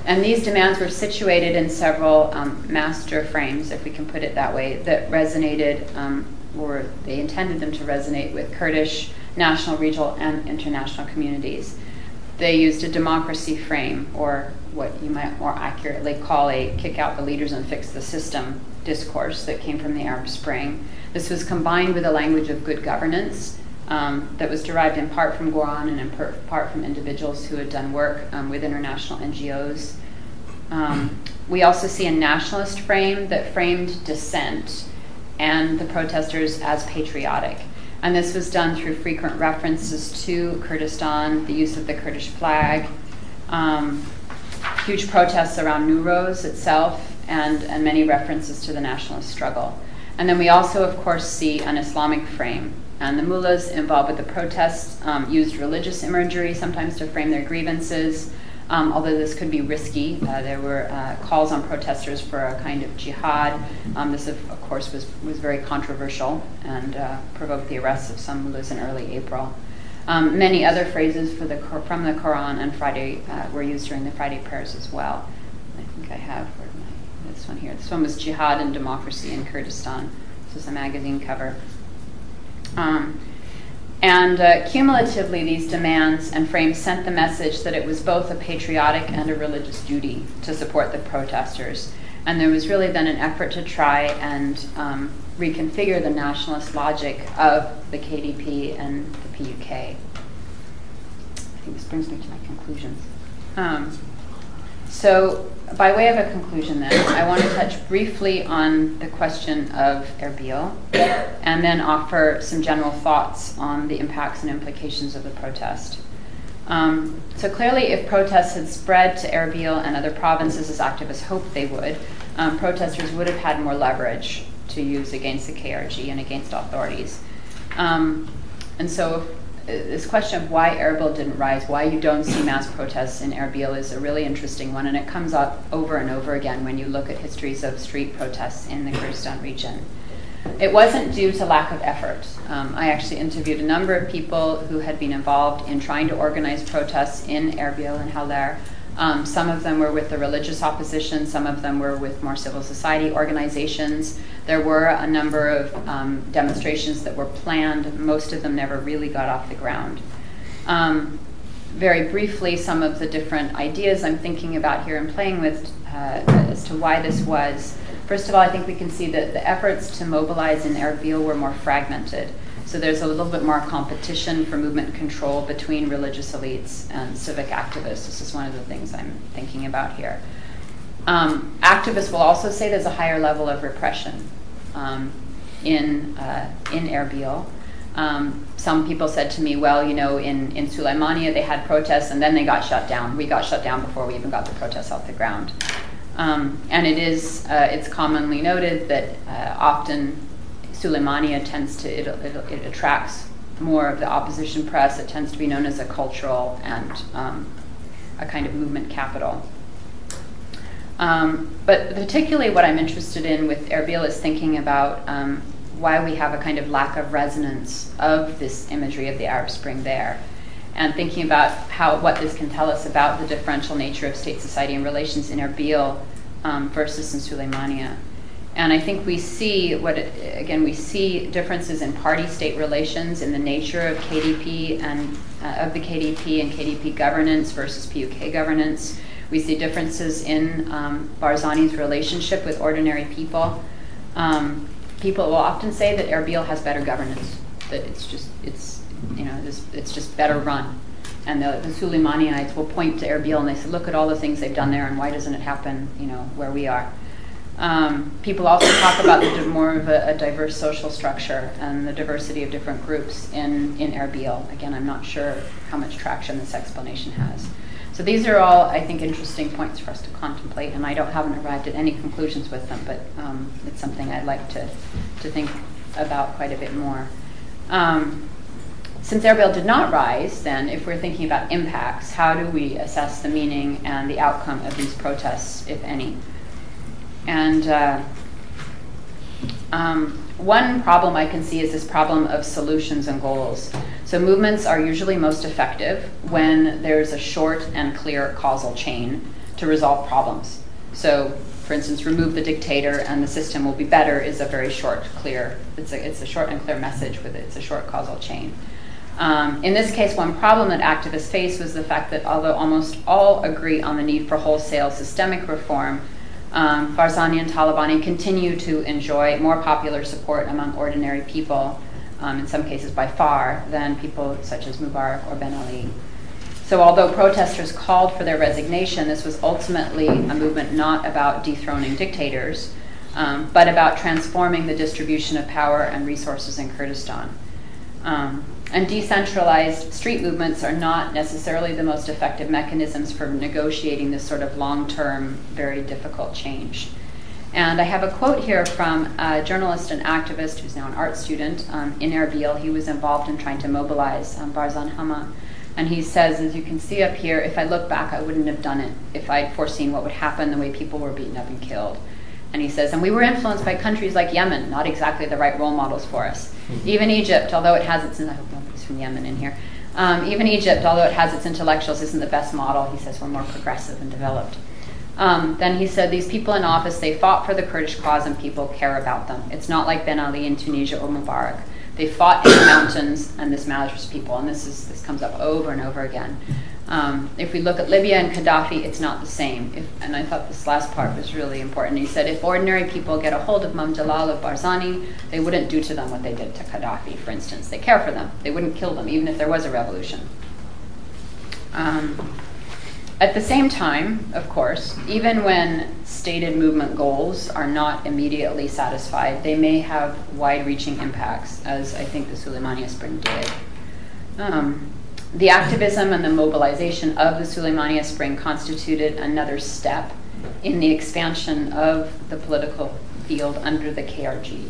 And these demands were situated in several um, master frames, if we can put it that way, that resonated, um, or they intended them to resonate with Kurdish, national, regional, and international communities. They used a democracy frame, or what you might more accurately call a kick out the leaders and fix the system discourse that came from the Arab Spring. This was combined with a language of good governance um, that was derived in part from Goran and in part from individuals who had done work um, with international NGOs. Um, we also see a nationalist frame that framed dissent and the protesters as patriotic. And this was done through frequent references to Kurdistan, the use of the Kurdish flag, um, huge protests around Nowruz itself, and, and many references to the nationalist struggle. And then we also, of course, see an Islamic frame. And the mullahs involved with the protests um, used religious imagery sometimes to frame their grievances. Um, although this could be risky, uh, there were uh, calls on protesters for a kind of jihad. Um, this, of, course, was, was very controversial and uh, provoked the arrests of some mullahs in early April. Um, many other phrases from the Quran and Friday were used during the Friday prayers as well. I think I have this one here. This one was Jihad and Democracy in Kurdistan. This is a magazine cover. And uh, cumulatively, these demands and frames sent the message that it was both a patriotic and a religious duty to support the protesters. And there was really then an effort to try and um, reconfigure the nationalist logic of the KDP and the PUK. I think this brings me to my conclusions. Um, so, by way of a conclusion, then, I want to touch briefly on the question of Erbil and then offer some general thoughts on the impacts and implications of the protest. Um, so, clearly, if protests had spread to Erbil and other provinces as activists hoped they would, um, protesters would have had more leverage to use against the KRG and against authorities. Um, and so, this question of why Erbil didn't rise, why you don't see mass protests in Erbil is a really interesting one, and it comes up over and over again when you look at histories of street protests in the Kurdistan region. It wasn't due to lack of effort. Um, I actually interviewed a number of people who had been involved in trying to organize protests in Erbil and Hawler um, some of them were with the religious opposition, some of them were with more civil society organizations. There were a number of um, demonstrations that were planned, most of them never really got off the ground. Um, very briefly, some of the different ideas I'm thinking about here and playing with uh, as to why this was. First of all, I think we can see that the efforts to mobilize in Erbil were more fragmented. So there's a little bit more competition for movement control between religious elites and civic activists. This is one of the things I'm thinking about here. Um, activists will also say there's a higher level of repression um, in uh, in Erbil. Um, some people said to me, well, you know, in, in Suleimania they had protests and then they got shut down. We got shut down before we even got the protests off the ground. Um, and it is, uh, it's commonly noted that uh, often Suleimania tends to, it, it, it, attracts more of the opposition press. It tends to be known as a cultural and um, a kind of movement capital. Um, but particularly what I'm interested in with Erbil is thinking about um, why we have a kind of lack of resonance of this imagery of the Arab Spring there. and thinking about how what this can tell us about the differential nature of state society and relations in Erbil um, versus in Suleimania. And I think we see what again we see differences in party-state relations in the nature of KDP and uh, of the KDP and KDP governance versus PUK governance. We see differences in um, Barzani's relationship with ordinary people. Um, people will often say that Erbil has better governance, that it's just it's you know it's, just better run. And the, the Suleimaniites will point to Erbil and they say, look at all the things they've done there, and why doesn't it happen, you know, where we are? Um, people also talk about more of a, diverse social structure and the diversity of different groups in, in Erbil. Again, I'm not sure how much traction this explanation has. So these are all, I think, interesting points for us to contemplate, and I don't haven't arrived at any conclusions with them, but um, it's something I'd like to, to think about quite a bit more. Um, since Erbil did not rise, then, if we're thinking about impacts, how do we assess the meaning and the outcome of these protests, if any? And uh, um, one problem I can see is this problem of solutions and goals. So, movements are usually most effective when there's a short and clear causal chain to resolve problems. So, for instance, remove the dictator and the system will be better is a very short, clear, it's a, it's a short and clear message with it, it's a short causal chain. Um, in this case, one problem that activists faced was the fact that although almost all agree on the need for wholesale systemic reform, Barzani and Talabani continue to enjoy more popular support among ordinary people, um, in some cases by far, than people such as Mubarak or Ben Ali. So, although protesters called for their resignation, this was ultimately a movement not about dethroning dictators, um, but about transforming the distribution of power and resources in Kurdistan. And decentralized street movements are not necessarily the most effective mechanisms for negotiating this sort of long term, very difficult change. And I have a quote here from a journalist and activist who's now an art student um, in Erbil. He was involved in trying to mobilize um, Barzan Hama. And he says, as you can see up here, if I look back, I wouldn't have done it if I'd foreseen what would happen, the way people were beaten up and killed. And he says, and we were influenced by countries like Yemen, not exactly the right role models for us. Mm-hmm. Even Egypt, although it has its, I hope nobody's from Yemen in here, um, even Egypt, although it has its intellectuals, isn't the best model. He says we're more progressive and developed. Um, then he said these people in office, they fought for the Kurdish cause and people care about them. It's not like Ben Ali in Tunisia or Mubarak. They fought in the mountains and this matters to people. And this, is, this comes up over and over again. Um, if we look at Libya and Gaddafi, it's not the same. And I thought this last part was really important. He said if ordinary people get a hold of Mam Jalal of Barzani, they wouldn't do to them what they did to Gaddafi, for instance. They care for them. They wouldn't kill them, even if there was a revolution. Um, at the same time, of course, even when stated movement goals are not immediately satisfied, they may have wide reaching impacts, as I think the Suleimania Spring did. The activism and the mobilization of the Suleimania Spring constituted another step in the expansion of the political field under the KRG.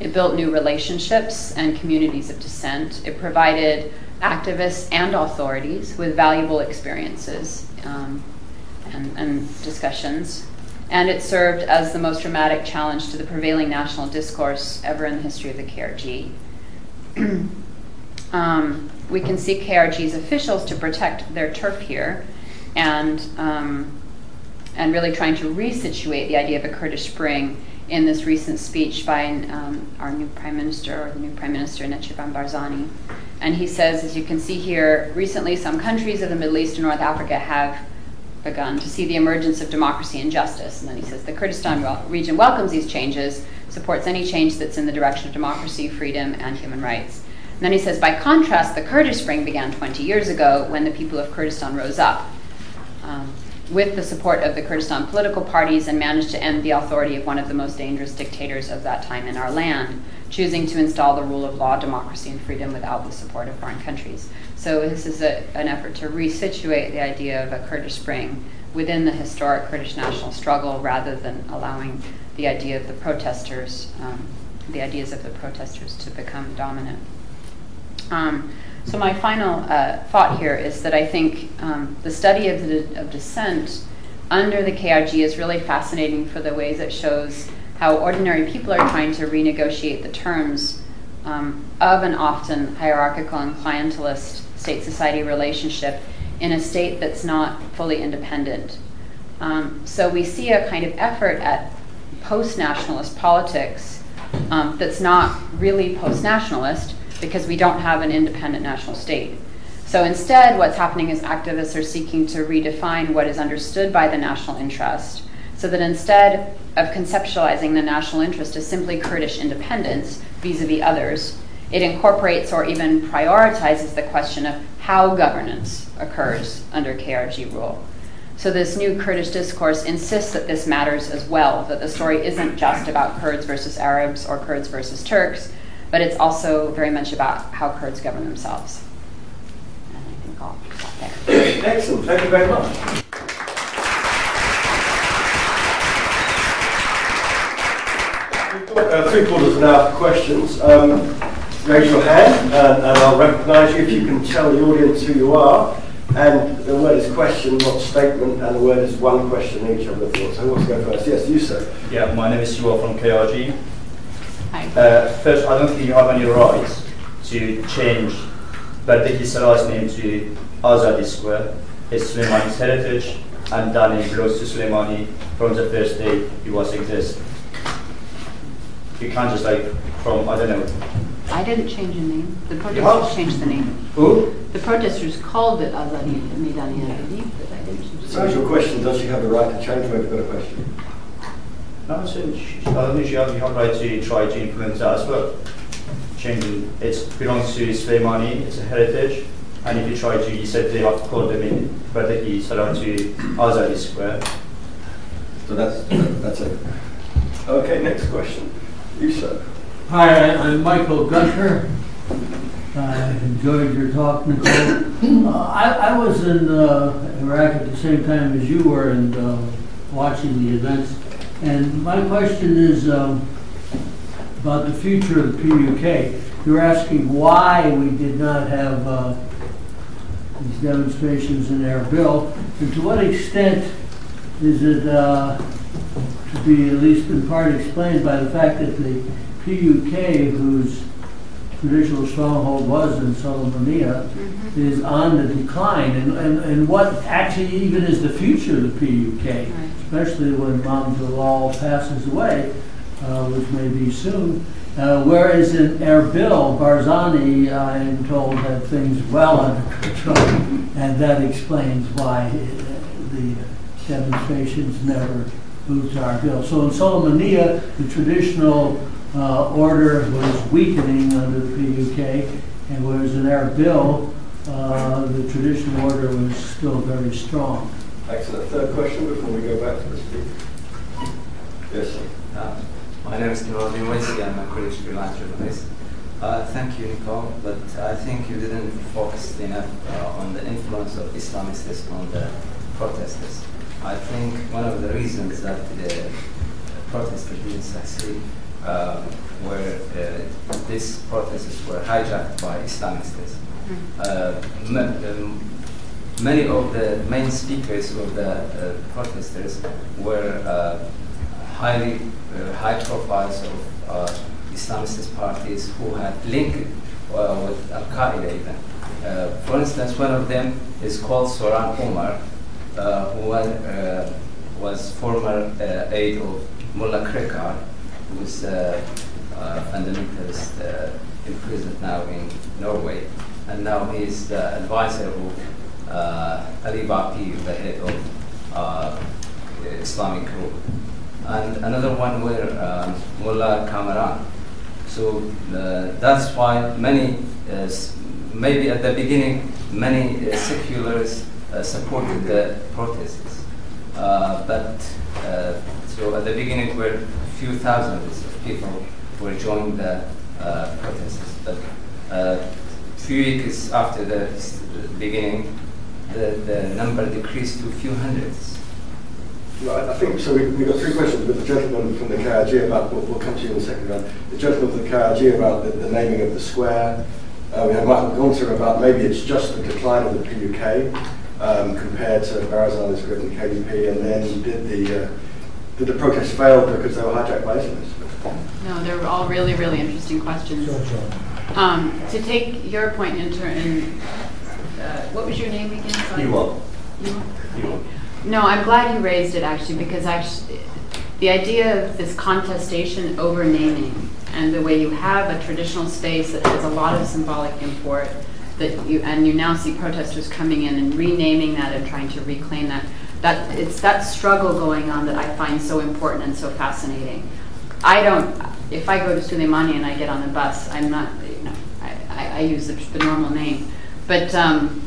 It built new relationships and communities of dissent. It provided activists and authorities with valuable experiences um, and, and discussions. And it served as the most dramatic challenge to the prevailing national discourse ever in the history of the KRG. um, we can see KRG's officials to protect their turf here and, um, and really trying to resituate the idea of a Kurdish spring in this recent speech by um, our new prime minister, or the new prime minister, Nechirvan Barzani. And he says, as you can see here, recently some countries of the Middle East and North Africa have begun to see the emergence of democracy and justice. And then he says, the Kurdistan region welcomes these changes, supports any change that's in the direction of democracy, freedom, and human rights. And then he says, by contrast, the Kurdish Spring began 20 years ago when the people of Kurdistan rose up um, with the support of the Kurdistan political parties and managed to end the authority of one of the most dangerous dictators of that time in our land, choosing to install the rule of law, democracy, and freedom without the support of foreign countries. So this is a, an effort to resituate the idea of a Kurdish Spring within the historic Kurdish national struggle rather than allowing the idea of the protesters, um, the ideas of the protesters to become dominant. Um, so my final uh, thought here is that I think um, the study of, dissent under the KRG is really fascinating for the ways it shows how ordinary people are trying to renegotiate the terms um, of an often hierarchical and clientelist state society relationship in a state that's not fully independent. So we see a kind of effort at post nationalist politics that's not really post nationalist because we don't have an independent national state. So instead, what's happening is activists are seeking to redefine what is understood by the national interest so that instead of conceptualizing the national interest as simply Kurdish independence vis a vis others, it incorporates or even prioritizes the question of how governance occurs under KRG rule. So, this new Kurdish discourse insists that this matters as well, that the story isn't just about Kurds versus Arabs or Kurds versus Turks, but it's also very much about how Kurds govern themselves. And I think I'll stop there. Excellent, thank you very much. We've got uh, three quarters of an hour for questions. Um, raise your hand and, and I'll recognise you if you can tell the audience who you are. And the word is question, not statement, and the word is one question each, of the thought. So who wants to go first? Yes, you, sir. Yeah, my name is Yuval from KRG. Hi. Uh, first, I don't think you have any right to change Berdeki Saray's name to Azadi Square. It's Suleimani's heritage, and Dani belongs to Suleimani from the first day he was exist. You can't just like from I don't know. I didn't change the name. The What? protesters changed the name. Who? The protesters called it Azadi Meidani, I believe, but I didn't change So the is name. your question, does she have the right to change whether you've got a question? No, I said sh- I don't think you have, you have right to try to influence that as well. Changing it belongs to Suleimani, it's a heritage, and if you try to, you said they have called them in Berdeki Saray to Azadi Square. So that's, that's it. Okay, next question. You, sir. Hi, I- I'm Michael Gunter. I enjoyed your talk, Nicole. Uh, I, I was in uh, Iraq at the same time as you were and uh, watching the events. And my question is um, about the future of the PUK. You're asking why we did not have uh, these demonstrations in Erbil, and to what extent is it uh, to be at least in part explained by the fact that the PUK, whose traditional stronghold was in Suleimania, is on the decline. And, and, and what actually even is the future of the PUK, especially when Mam Jalal passes away, uh, which may be soon. Uh, whereas in Erbil, Barzani, I am told, had things well under control, and that explains why uh, the demonstrations never moved to Erbil. So in Suleimania, the traditional order was weakening under the PUK, and whereas in Erbil, uh, the traditional order was still very strong. Excellent. Third question before we go back to the speaker. Yes, sir. Uh, My name is Kimberly Wincy. I'm a Kurdish freelance journalist. Uh, thank you, Nicole, but I think you didn't focus enough uh, on the influence of Islamists on the protesters. I think one of the reasons that the protesters didn't succeed uh, were uh, these protesters were hijacked by Islamists. Uh, ma- um, many of the main speakers of the uh, protesters were uh, highly uh, high profiles of uh, Islamist parties who had linked uh, with Al Qaeda even. Uh, for instance, one of them is called Soran Omar, uh, who was, uh, was former uh, aide of Mullah Krekar, who is uh, uh, fundamentalist uh, imprisoned now in Norway, and now he is the advisor of uh, Ali Bapir, the head of uh, Islamic group and another one were um, Mullah Kamaran. So uh, that's why many, uh, maybe at the beginning, many uh, seculars supported the protests. But so at the beginning, there were a few thousands of people were joining the uh, protests. But uh, few weeks after the beginning, the, the number decreased to a few hundreds. Right, I think, so we- we've got three questions with the gentleman from the KRG about, we'll, we'll come to you in the second round. The gentleman from the KRG about the, the naming of the square. Uh, we had Michael Gunter about maybe it's just the decline of the PUK um, compared to Barazani's group and KDP, and then you did the, uh, did the protest fail because they were hijacked by Islamists? No, they're all really, really interesting questions. Um, to take your point in, ter- in uh, what was your name again? Sorry. You are. You- You are. No, I'm glad you raised it actually, because actually, the idea of this contestation over naming and the way you have a traditional space that has a lot of symbolic import, that you, and you now see protesters coming in and renaming that and trying to reclaim that, that, it's that struggle going on that I find so important and so fascinating. I don't, if I go to Suleimani and I get on the bus, I'm not, I, use the, normal name. But, um,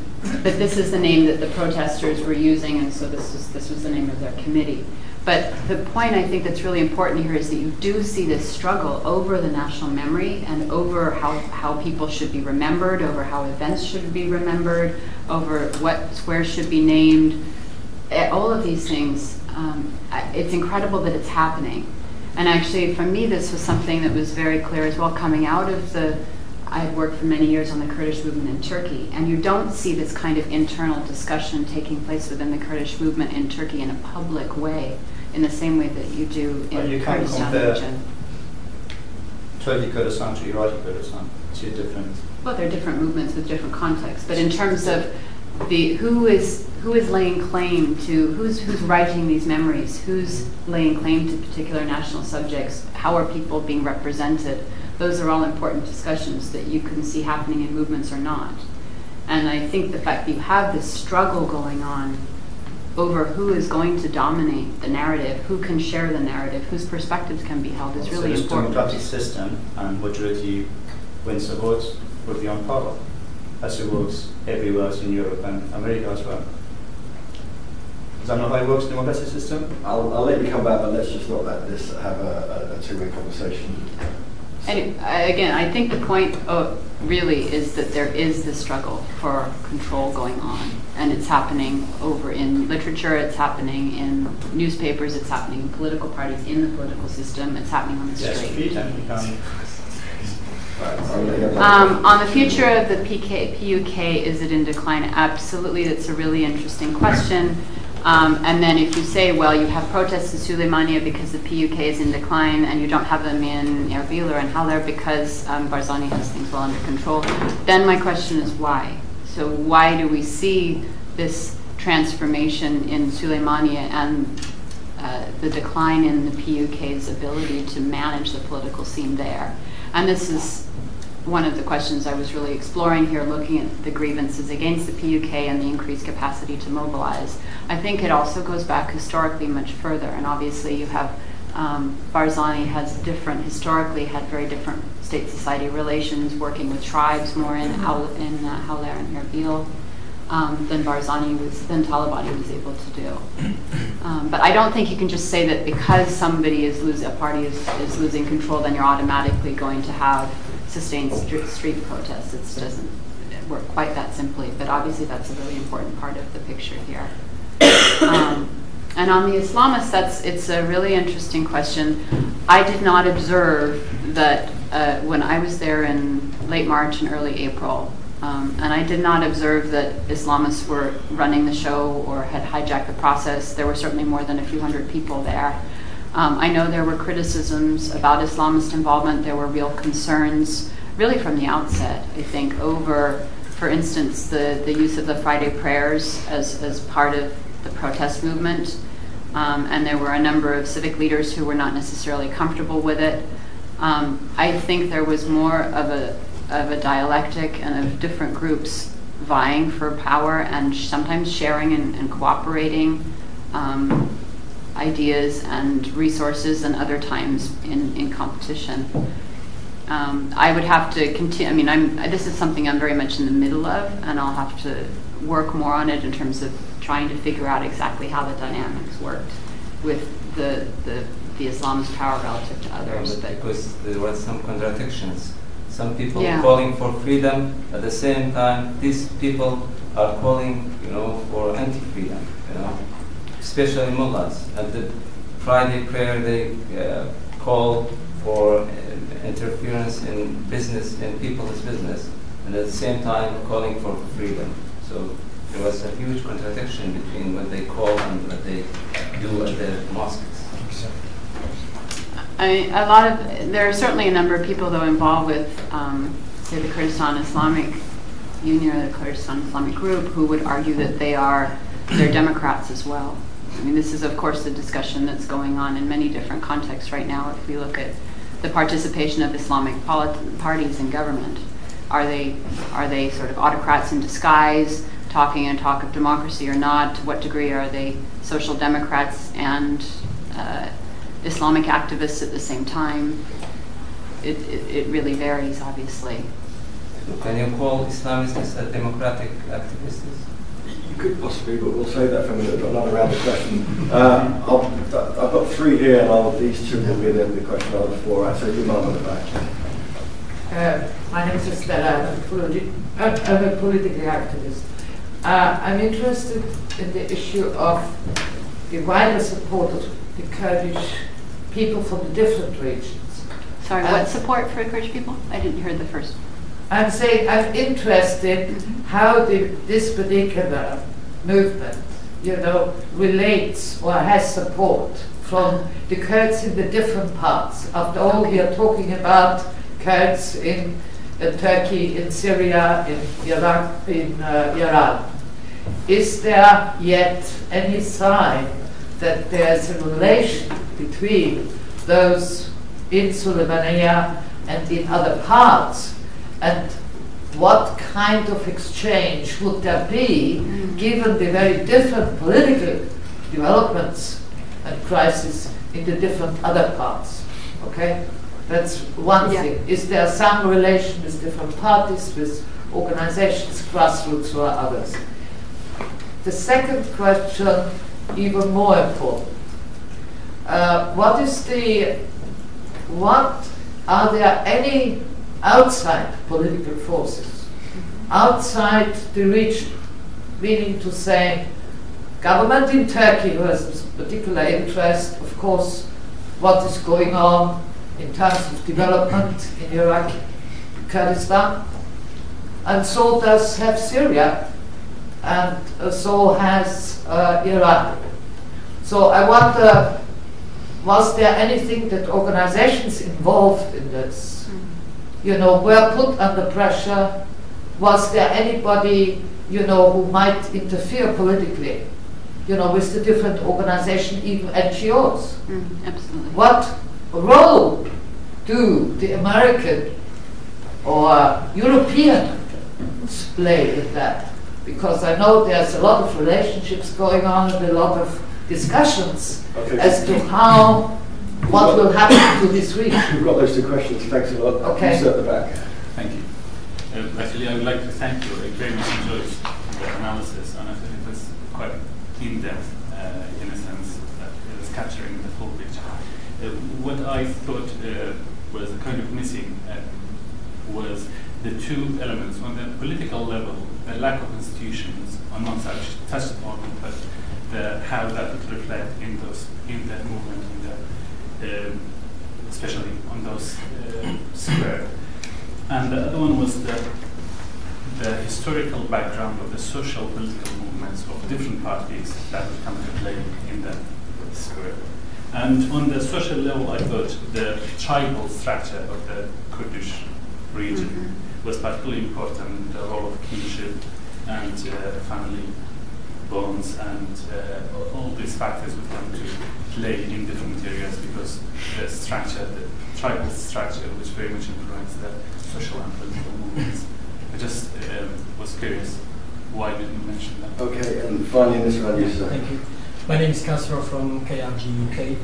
but this is the name that the protesters were using, and so this was, this was the name of their committee. But the point I think that's really important here is that you do see this struggle over the national memory and over how people should be remembered, over how events should be remembered, over what squares should be named. All of these things, um, it's incredible that it's happening. And actually, for me, this was something that was very clear as well coming out of the. I had worked for many years on the Kurdish movement in Turkey, and you don't see this kind of internal discussion taking place within the Kurdish movement in Turkey in a public way, in the same way that you do in can't Kurdistan region. Turkey Kurdistan to Iraqi Kurdistan, two different. Well, they're different movements with different contexts, but in terms of the who is who is laying claim to who's who's writing these memories, who's laying claim to particular national subjects, how are people being represented? Those are all important discussions that you can see happening in movements or not. And I think the fact that you have this struggle going on over who is going to dominate the narrative, who can share the narrative, whose perspectives can be held is So really this important. democratic system and majority wins the votes be on power, as it works everywhere else in Europe and America as well. Is that not how it works, democratic system? I'll, I'll let you come back, but let's just not let this have a, a, a two-way conversation. And uh, again, I think the point of really is that there is this struggle for control going on. And it's happening over in literature, it's happening in newspapers, it's happening in political parties, in the political system, it's happening on the Yes, street. Um, on the future of the PK, PUK, is it in decline? Absolutely, that's a really interesting question. Um, and then if you say, well, you have protests in Suleimania because the PUK is in decline, and you don't have them in Erbil or in Hawler because um, Barzani has things well under control, then my question is why? So why do we see this transformation in Suleimania and uh, the decline in the PUK's ability to manage the political scene there. And this is one of the questions I was really exploring here, looking at the grievances against the PUK and the increased capacity to mobilize. I think it also goes back historically much further, and obviously you have um, Barzani has different, historically had very different state-society relations, working with tribes more in Al- in uh, Hawler and Erbil um, than Barzani was, than Talabani was able to do. Um, but I don't think you can just say that because somebody is losing, a party is, is losing control, then you're automatically going to have street, street protests. It doesn't work quite that simply, but obviously that's a really important part of the picture here. Um, and on the Islamists, that's it's a really interesting question. I did not observe that uh, when I was there in late March and early April, um, and I did not observe that Islamists were running the show or had hijacked the process. There were certainly more than a few hundred people there. Um, I know there were criticisms about Islamist involvement. There were real concerns, really from the outset, I think, over, for instance, the, the use of the Friday prayers as, part of the protest movement. Um, and there were a number of civic leaders who were not necessarily comfortable with it. Um, I think there was more of a, of a dialectic and of different groups vying for power and sometimes sharing and cooperating. Ideas and resources and other times in, in competition. Um, I would have to continue, I mean, I'm, this is something I'm very much in the middle of, and I'll have to work more on it in terms of trying to figure out exactly how the dynamics worked with the, the, the Islamist power relative to others. But because there were some contradictions. Some people Yeah. calling for freedom, at the same time, these people are calling, you know, for anti-freedom, you know, especially mullahs. At the Friday prayer, they uh, call for uh, interference in business, in people's business, and at the same time calling for freedom. So there was a huge contradiction between what they call and what they do at the mosques. I mean, a lot of there are certainly a number of people though involved with, um, say, the Kurdistan Islamic Union or the Kurdistan Islamic Group who would argue that they are they're Democrats as well. I mean, this is of course a discussion that's going on in many different contexts right now. If we look at the participation of Islamic polit- parties in government, are they are they sort of autocrats in disguise, talking and talk of democracy or not? To what degree are they social democrats and uh, Islamic activists at the same time? It, it, it really varies, obviously. Can you call Islamists democratic activists? You could possibly, but we'll save that for a minute. We've got another round of questions. Uh, I'll, I've got three here, and I'll, these two will be the, the question on the floor. I say your mum at the back. Uh, my name is Estella. I'm, politi- I'm I'm a political activist. Uh, I'm interested in the issue of the wider support of the Kurdish people from the different regions. Sorry, Uh, what support for Kurdish people? I didn't hear the first. I'm saying I'm interested how the, this particular movement, you know, relates or has support from the Kurds in the different parts. After all, we are talking about Kurds in Turkey, in Syria, in Iraq, in uh, Iran. Is there yet any sign that there's a relation between those in Suleimania and in other parts? And what kind of exchange would there be given the very different political developments and crises in the different other parts? Okay? That's one Yeah. thing. Is there some relation with different parties, with organizations, grassroots, or others? The second question, even more important. Uh, what is the, what, are there any outside political forces, outside the region, meaning to say, government in Turkey who has particular interest, of course, what is going on in terms of development in Iraq, Kurdistan, and so does have Syria, and uh, so has uh, Iran. So I wonder, was there anything that organizations involved in this, you know, were put under pressure? Was there anybody, you know, who might interfere politically, you know, with the different organizations, even NGOs? Mm, absolutely. What role do the American or Europeans play in that? Because I know there's a lot of relationships going on and a lot of discussions Okay. as to how, what will happen to this region. We've got those two questions. Thanks a lot. Okay. You sit at the back. Thank you. Uh, actually, I would like to thank you. I very much enjoyed the analysis, and I think it was quite in-depth uh, in a sense that it was capturing the full picture. Uh, what I thought uh, was kind of missing uh, was the two elements. On the political level, the lack of institutions on one side, which touched upon, but the, how that would reflect in those in that movement, in the, especially on those uh, square. And the other one was the, the historical background of the social political movements of different parties that would come to play in the square. And on the social level, I thought the tribal structure of the Kurdish region was particularly important, the role of kinship and uh, family bonds and uh, all these factors would come to play in different areas because the structure, the tribal structure, which very much influenced the social and political movements. I just um, was curious, why didn't you mention that? Okay, and finally Mr. this sir. Thank you. My name is Castro from KRG UK.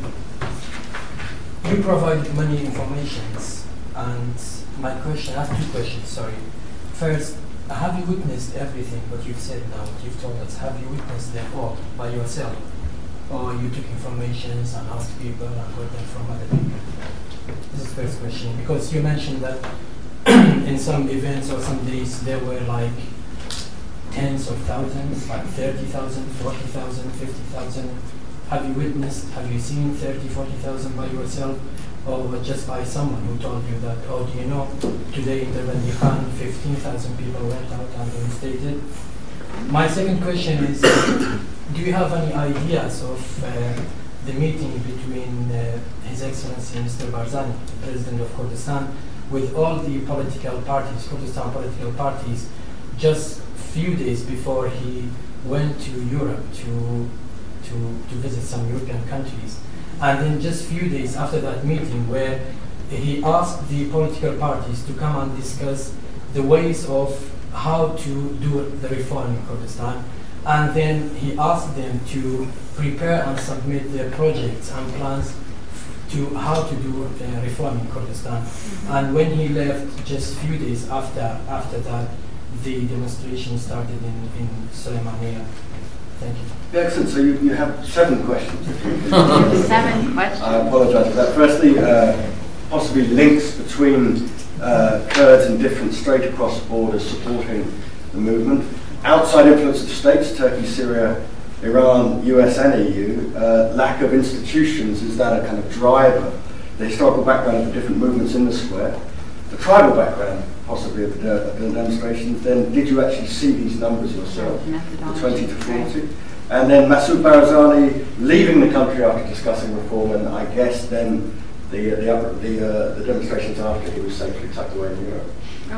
You provided many informations, and my question, I have two questions, sorry. First, have you witnessed everything what you've said now, what you've told us? Have you witnessed them all by yourself? Or you took informations and asked people and got them from other people? This is the first question, because you mentioned that in some events or some days there were like tens of thousands, like 30,000, 40,000, 50,000. Have you witnessed, have you seen 30, 40,000 by yourself or just by someone who told you that, oh, do you know, today in the Khan, 15,000 people went out and demonstrated? My second question is, do you have any ideas of uh, the meeting between uh, His Excellency Mr. Barzani, the President of Kurdistan, with all the political parties, Kurdistan political parties, just few days before he went to Europe to, to, to visit some European countries. And then just few days after that meeting where he asked the political parties to come and discuss the ways of how to do the reform in Kurdistan. And then he asked them to prepare and submit their projects and plans to how to do uh, reform in Kurdistan. And when he left, just few days after after that, the demonstration started in, in Suleimania. Thank you. Excellent. So you, you have seven questions. Seven questions. I apologise for that. Firstly, uh, possibly links between uh, Kurds and different straight across borders supporting the movement. Outside influence of states, Turkey, Syria, Iran, US, and EU. Uh, lack of institutions, is that a kind of driver? The historical background of the different movements in the square. The tribal background, possibly, of the, the demonstrations. Then, did you actually see these numbers yourself? The 20 to 40? And then Masoud Barzani leaving the country after discussing reform, and I guess then the, the, the, uh, the demonstrations after he was safely tucked away in Europe.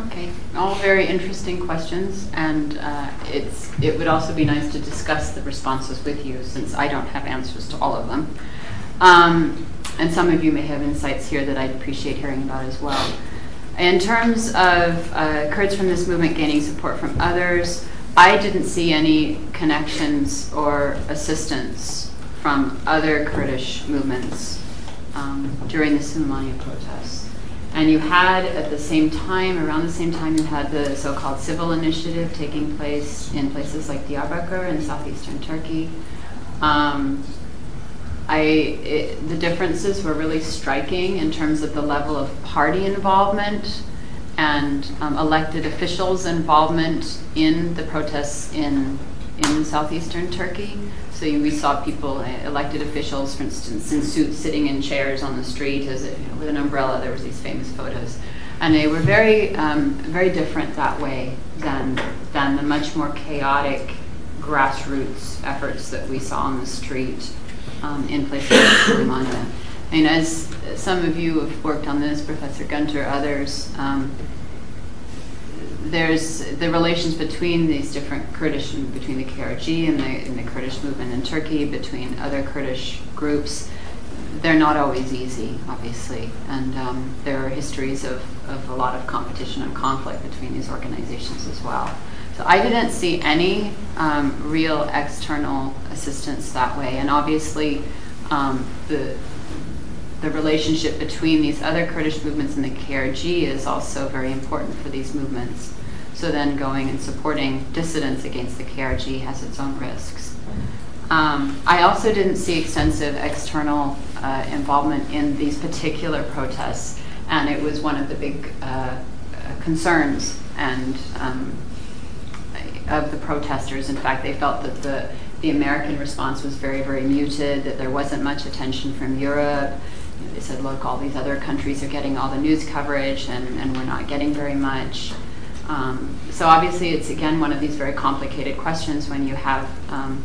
Okay, all very interesting questions, and uh, it's it would also be nice to discuss the responses with you since I don't have answers to all of them. Um, and some of you may have insights here that I'd appreciate hearing about as well. In terms of uh, Kurds from this movement gaining support from others, I didn't see any connections or assistance from other Kurdish movements um, during the Suleimania protests. And you had at the same time, around the same time, you had the so-called civil initiative taking place in places like Diyarbakir in southeastern Turkey. Um, the differences were really striking in terms of the level of party involvement and um, elected officials' involvement in the protests in in southeastern Turkey. So we saw people, uh, elected officials, for instance, in suits, sitting in chairs on the street with an umbrella. There was these famous photos, and they were very, um, very different that way than than the much more chaotic grassroots efforts that we saw on the street um, in places like Suleimania. I mean, as some of you have worked on this, Professor Gunter, others. Um, there's the relations between these different Kurdish, between the KRG and the, the Kurdish movement in Turkey, between other Kurdish groups. They're not always easy, obviously, and um, there are histories of, of a lot of competition and conflict between these organizations as well. So I didn't see any um, real external assistance that way, and obviously um, the the relationship between these other Kurdish movements and the KRG is also very important for these movements. So then going and supporting dissidents against the KRG has its own risks. Um, I also didn't see extensive external uh, involvement in these particular protests, and it was one of the big uh, concerns and of the protesters. In fact, they felt that the the American response was very, very muted, that there wasn't much attention from Europe, they said, look, all these other countries are getting all the news coverage and, and we're not getting very much. Um, so obviously, it's again one of these very complicated questions when you have um,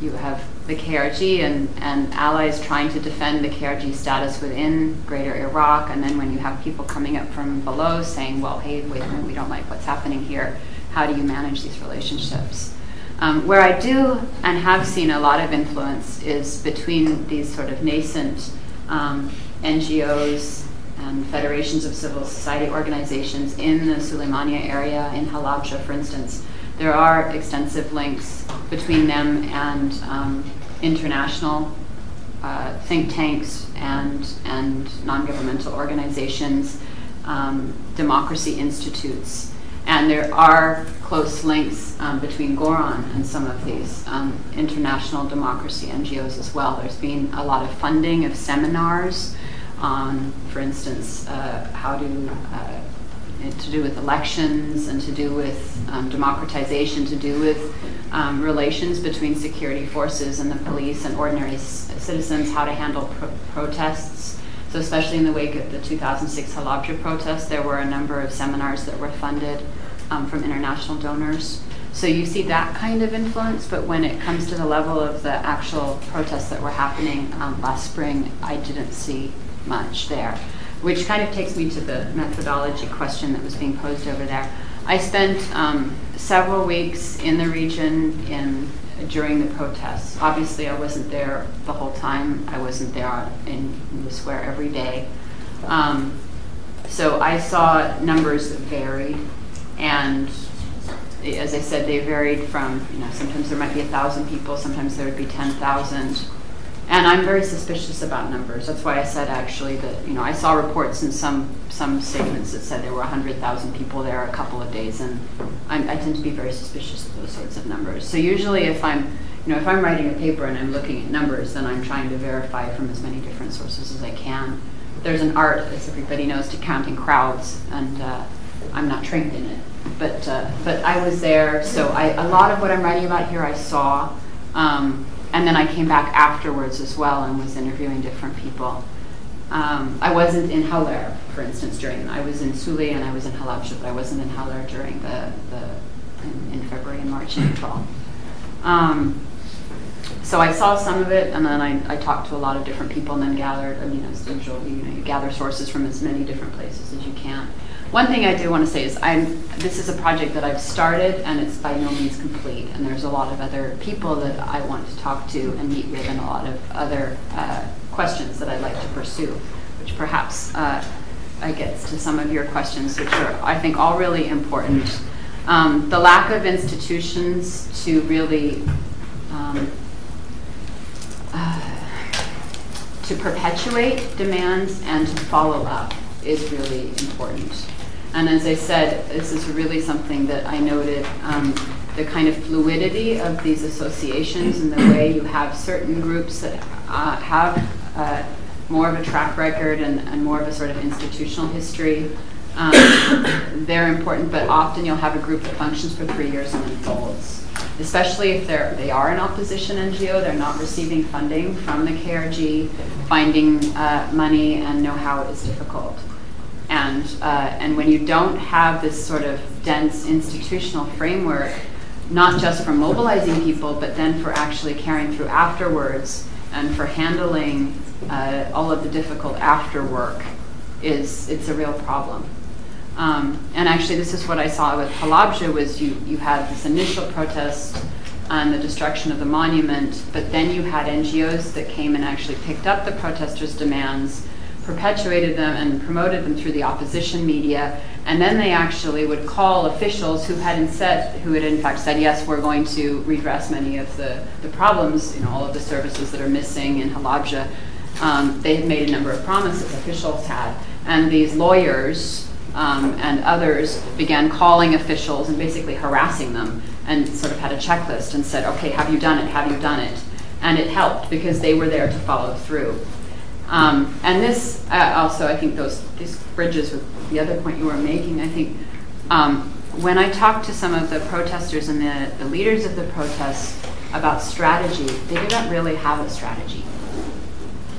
you have the KRG and, and allies trying to defend the KRG status within Greater Iraq, and then when you have people coming up from below saying, well, hey, wait a minute, we don't like what's happening here. How do you manage these relationships? Um, where I do and have seen a lot of influence is between these sort of nascent um, NGOs and federations of civil society organizations in the Suleimania area, in Halabja, for instance. There are extensive links between them and um, international uh, think tanks and, and non governmental organizations, um, democracy institutes. And there are close links um, between Goran and some of these um, international democracy NGOs as well. There's been a lot of funding of seminars on, for instance, uh, how to uh, to do with elections and to do with um, democratization, to do with um, relations between security forces and the police and ordinary citizens, how to handle pro- protests. So, especially in the wake of the 2006 Halabja protests, there were a number of seminars that were funded um, from international donors. So you see that kind of influence, but when it comes to the level of the actual protests that were happening um, last spring, I didn't see much there. Which kind of takes me to the methodology question that was being posed over there. I spent um, several weeks in the region in during the protests. Obviously, I wasn't there the whole time. I wasn't there in, the square every day. Um, so I saw numbers that varied, and as I said, they varied from you know sometimes there might be a thousand people, sometimes there would be ten thousand. And I'm very suspicious about numbers. That's why I said actually that you know I saw reports in some some statements that said there were 100,000 people there a couple of days, and I tend to be very suspicious of those sorts of numbers. So usually, if I'm you know if I'm writing a paper and I'm looking at numbers, then I'm trying to verify from as many different sources as I can. There's an art, as everybody knows, to counting crowds, and uh, I'm not trained in it. But uh, but I was there, so I, a lot of what I'm writing about here I saw. Um, and then I came back afterwards as well and was interviewing different people. Um, I wasn't in Hawler, for instance, during, I was in Sule and I was in Halabja, but I wasn't in Hawler during the, the in, in February and March and April. Um, so I saw some of it, and then I, I talked to a lot of different people, and then gathered. I mean, as usual, you know, you gather sources from as many different places as you can. One thing I do want to say is I'm, this is a project that I've started and it's by no means complete. And there's a lot of other people that I want to talk to and meet with and a lot of other uh, questions that I'd like to pursue, which perhaps uh, I get to some of your questions, which are, I think, all really important. Um, the lack of institutions to really um, uh, to perpetuate demands and to follow up is really important. And as I said, this is really something that I noted um, the kind of fluidity of these associations and the way you have certain groups that uh, have uh, more of a track record and, more of a sort of institutional history. Um, they're important, but often you'll have a group that functions for three years and then folds. Especially if they are an opposition NGO, they're not receiving funding from the KRG, finding uh, money and know-how is difficult. And, uh, and when you don't have this sort of dense institutional framework, not just for mobilizing people, but then for actually carrying through afterwards and for handling uh, all of the difficult after work, it's a real problem. Um, and actually, this is what I saw with Halabja was you, you had this initial protest on the destruction of the monument, but then you had NGOs that came and actually picked up the protesters' demands perpetuated them and promoted them through the opposition media. And then they actually would call officials who had in fact said, yes, we're going to redress many of the, problems, all of the services that are missing in Halabja. Um, they had made a number of promises, officials had. And these lawyers um, and others began calling officials and basically harassing them and sort of had a checklist and said, okay, have you done it? Have you done it? And it helped because they were there to follow through. Um, and this uh, also, I think bridges with the other point you were making. I think um, when I talked to some of the protesters and the, leaders of the protests about strategy, they didn't really have a strategy,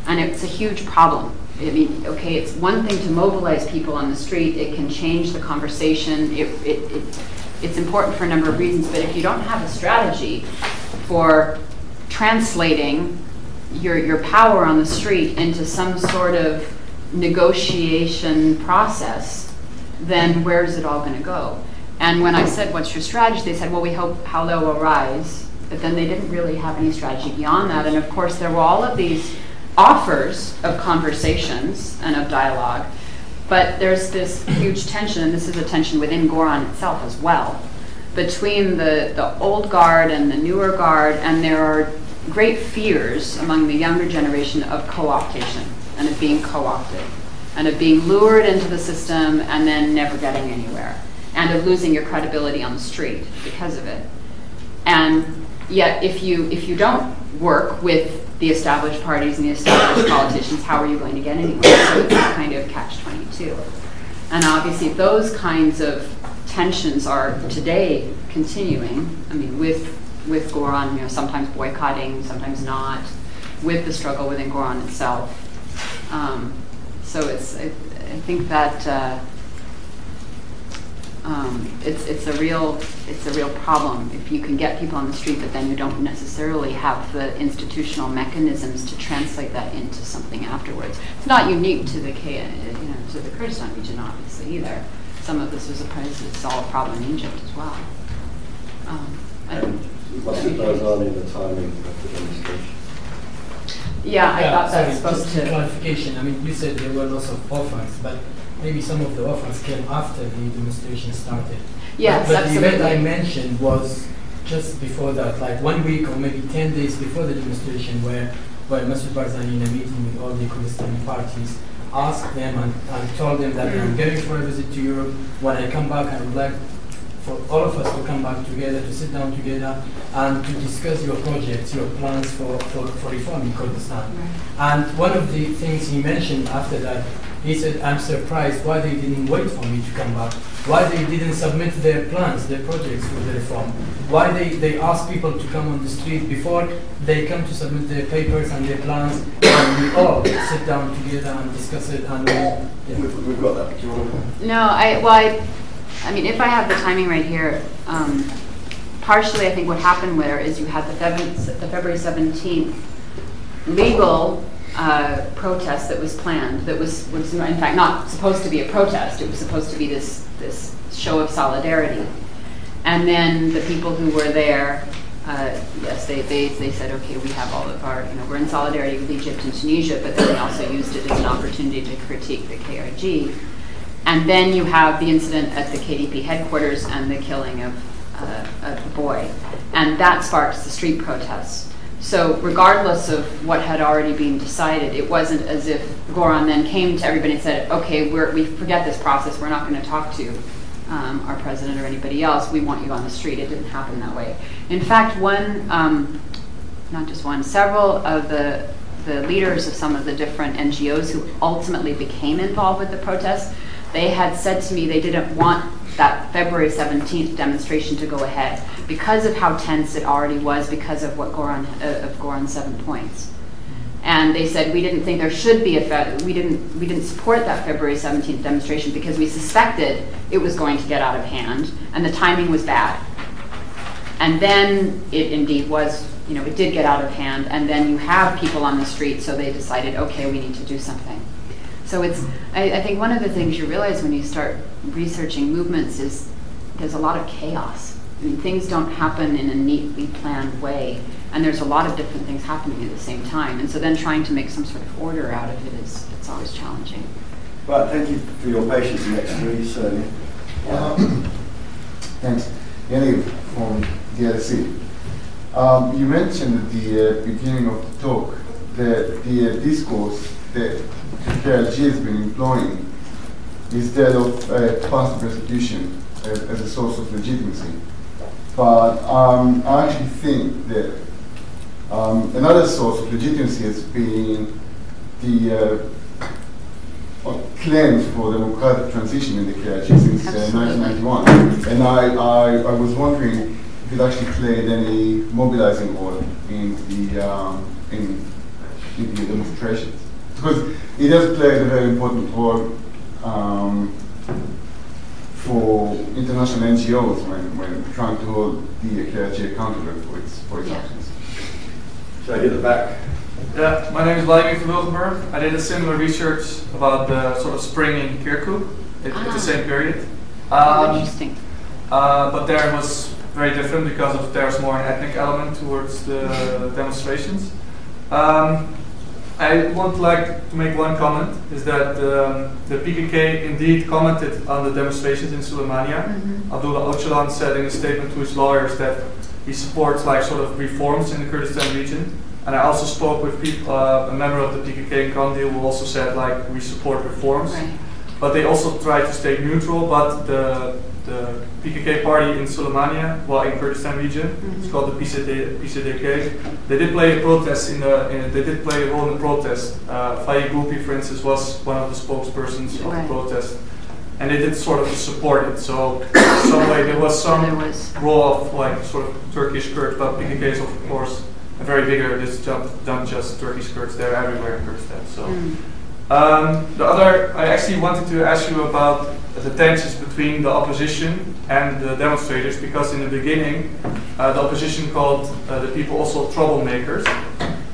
and it's a huge problem. I mean, okay, it's one thing to mobilize people on the street; it can change the conversation. It, it, it, it's important for a number of reasons, but if you don't have a strategy for translating your, your power on the street into some sort of negotiation process, then where's it all going to go? And when I said, What's your strategy? they said, Well, we hope Hawler will rise. But then they didn't really have any strategy beyond that. And of course, there were all of these offers of conversations and of dialogue. But there's this huge tension, and this is a tension within Goran itself as well, between the old guard and the newer guard, and there are great fears among the younger generation of co-optation and of being co-opted and of being lured into the system and then never getting anywhere and of losing your credibility on the street because of it. And yet if you if you don't work with the established parties and the established politicians, how are you going to get anywhere? So it's kind of catch 22. And obviously those kinds of tensions are today continuing. I mean, with with Goran, you know, sometimes boycotting, sometimes not, with the struggle within Goran itself. Um, so it's, I, I think that uh, um, it's it's a real it's a real problem if you can get people on the street, but then you don't necessarily have the institutional mechanisms to translate that into something afterwards. It's not unique to the you know to the Kurdistan region, obviously either. some of this was a a problem in Egypt as well. Um, What goes on in the timing of the demonstration? Yeah, I Yeah, thought that's sorry, supposed just to. clarification. I mean, you said there were lots of offers, but maybe some of the offers came after the demonstration started. Yes, but, but the event I mentioned was just before that, like one week or maybe 10 days before the demonstration, where, where Masud Barzani, in a meeting with all the Kurdistani parties, asked them and, and told them that I'm mm. going for a visit to Europe. When I come back, I would like for all of us to come back together, to sit down together, and to discuss your projects, your plans for, for, for reform in Kurdistan. And one of the things he mentioned after that, he said, I'm surprised why they didn't wait for me to come back, why they didn't submit their plans, their projects for the reform, why they, they ask people to come on the street before they come to submit their papers and their plans, and we all sit down together and discuss it. And we, yeah. We've, we've got that. Do you want to? No, I, well, I, I mean, if I have the timing right here, um, partially I think what happened there is you had the February 17th legal uh, protest that was planned, that was, in fact not supposed to be a protest, it was supposed to be this, show of solidarity. And then the people who were there, uh, yes, they said, okay, we have all of our, you know, we're in solidarity with Egypt and Tunisia, but then they also used it as an opportunity to critique the KRG. And then you have the incident at the KDP headquarters and the killing of, uh, of the boy. And that sparks the street protests. So, regardless of what had already been decided, it wasn't as if Goran then came to everybody and said, okay, we forget this process, we're not going to talk to um, our president or anybody else, we want you on the street. It didn't happen that way. In fact, one, um, not just one, several of the leaders of some of the different NGOs who ultimately became involved with the protests, they had said to me they didn't want that February 17th demonstration to go ahead because of how tense it already was because of what Goran, uh, of Goran's seven points. And they said we didn't think there should be a fe- we didn't we didn't support that February 17th demonstration because we suspected it was going to get out of hand and the timing was bad. And then it indeed was, you know, it did get out of hand and then you have people on the street so they decided okay, we need to do something. So it's I, I think one of the things you realize when you start researching movements is there's a lot of chaos. I mean, things don't happen in a neatly planned way, and there's a lot of different things happening at the same time. And so then trying to make some sort of order out of it is it's always challenging. Right, thank you for your patience next please, Sony. Thanks. Yannick from DLC. Um, you mentioned at the uh, beginning of the talk that the uh, discourse that KRG has been employing instead of uh, past persecution as, as a source of legitimacy. But um, I actually think that um, another source of legitimacy has been the uh, claims for democratic transition in the KRG since uh, 1991. And I, I, I was wondering if it actually played any mobilizing role in the, um, in, in the demonstrations. Because it has played a very important role um, for international NGOs when, when trying to hold the KRG accountable for its, for its Yeah. actions. So at the back. Yeah, my name is Vladimir van Wilgenburg. I did a similar research about the sort of spring in Kirkuk at, at Ah. the same period. Oh, Um, interesting. uh, but there it was very different because of there's more an ethnic element towards the demonstrations. Um, I would like to make one comment: is that um, the PKK indeed commented on the demonstrations in Suleimania. Mhm. Abdullah Öcalan said in a statement to his lawyers that he supports like sort of reforms in the Kurdistan region. And I also spoke with people, uh, a member of the PKK in Kandil who also said like we support reforms Right. but they also try to stay neutral. But the the PKK party in Suleimania, well, in Kurdistan region, it's Mhm. called the PCD, PCDK. They did play a protest in the. In, they did play a role in the protest. Uh, Faye Gulpi, for instance, was one of the spokespersons of Right. the protest, and they did sort of support it. So, some way there was some There was- role of like sort of Turkish Kurds, but PKK is of course a very bigger. This just than just Turkish Kurds. They're everywhere in Kurdistan. So. Mm. Um, the other, I actually wanted to ask you about the tensions between the opposition and the demonstrators because in the beginning, uh, the opposition called uh, the people also troublemakers.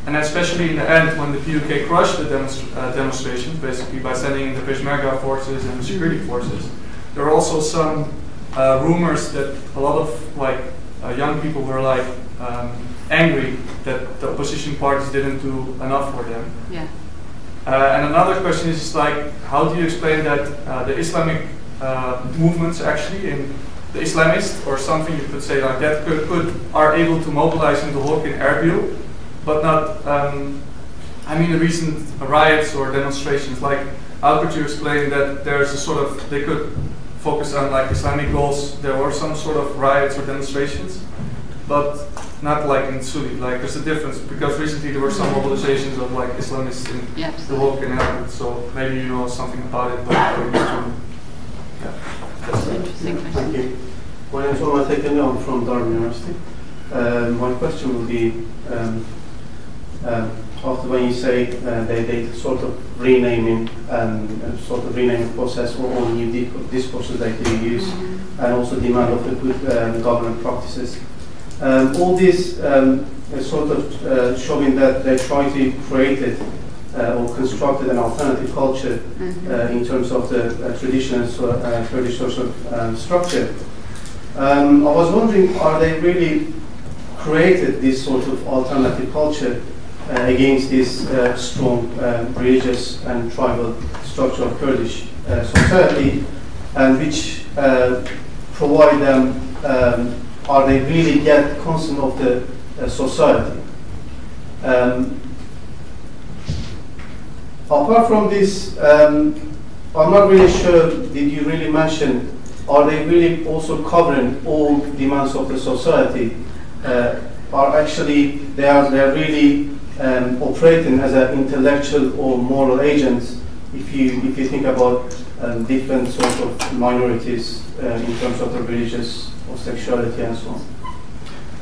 And especially in the end, when the PUK crushed the demonst- uh, demonstrations, basically by sending in the Peshmerga forces and the security forces, there are also some uh, rumors that a lot of like uh, young people were like um, angry that the opposition parties didn't do enough for them. Yeah. Uh, and another question is like, how do you explain that uh, the Islamic uh, movements actually in the Islamists or something you could say like that could, could are able to mobilize in the Duhok in Erbil, but not. Um, I mean, the recent riots or demonstrations. Like, how could you explain that there's a sort of they could focus on like Islamic goals? There were some sort of riots or demonstrations, but not like in Suli. Like, there's a difference because recently there were some mobilizations of like Islamists in Yeah, the Duhok in Erbil. So maybe you know something about it, but I used to. Yeah, that's it. Interesting Thank you. My name is Omar Tekene, I'm from Durham University. Um, my question will be, um, um, after when you say uh, they, they sort of renaming and uh, sort of renaming process or all new discourses that they use and also demand of the good um, government practices. Um, all this um, is sort of uh, showing that they try to create uh, or constructed an alternative culture Mhm. uh, in terms of the uh, traditional so, uh, Kurdish social um, structure. Um, I was wondering, are they really created this sort of alternative culture uh, against this uh, strong um, religious and tribal structure of Kurdish uh, society, and which uh, provide them, um, are they really yet consent of the uh, society? Um, apart from this, um, I'm not really sure, did you really mention, are they really also covering all demands of the society? Uh, are actually, they are, they are really um, operating as an intellectual or moral agents if you, if you think about um, different sort of minorities uh, in terms of the religious or sexuality and so on.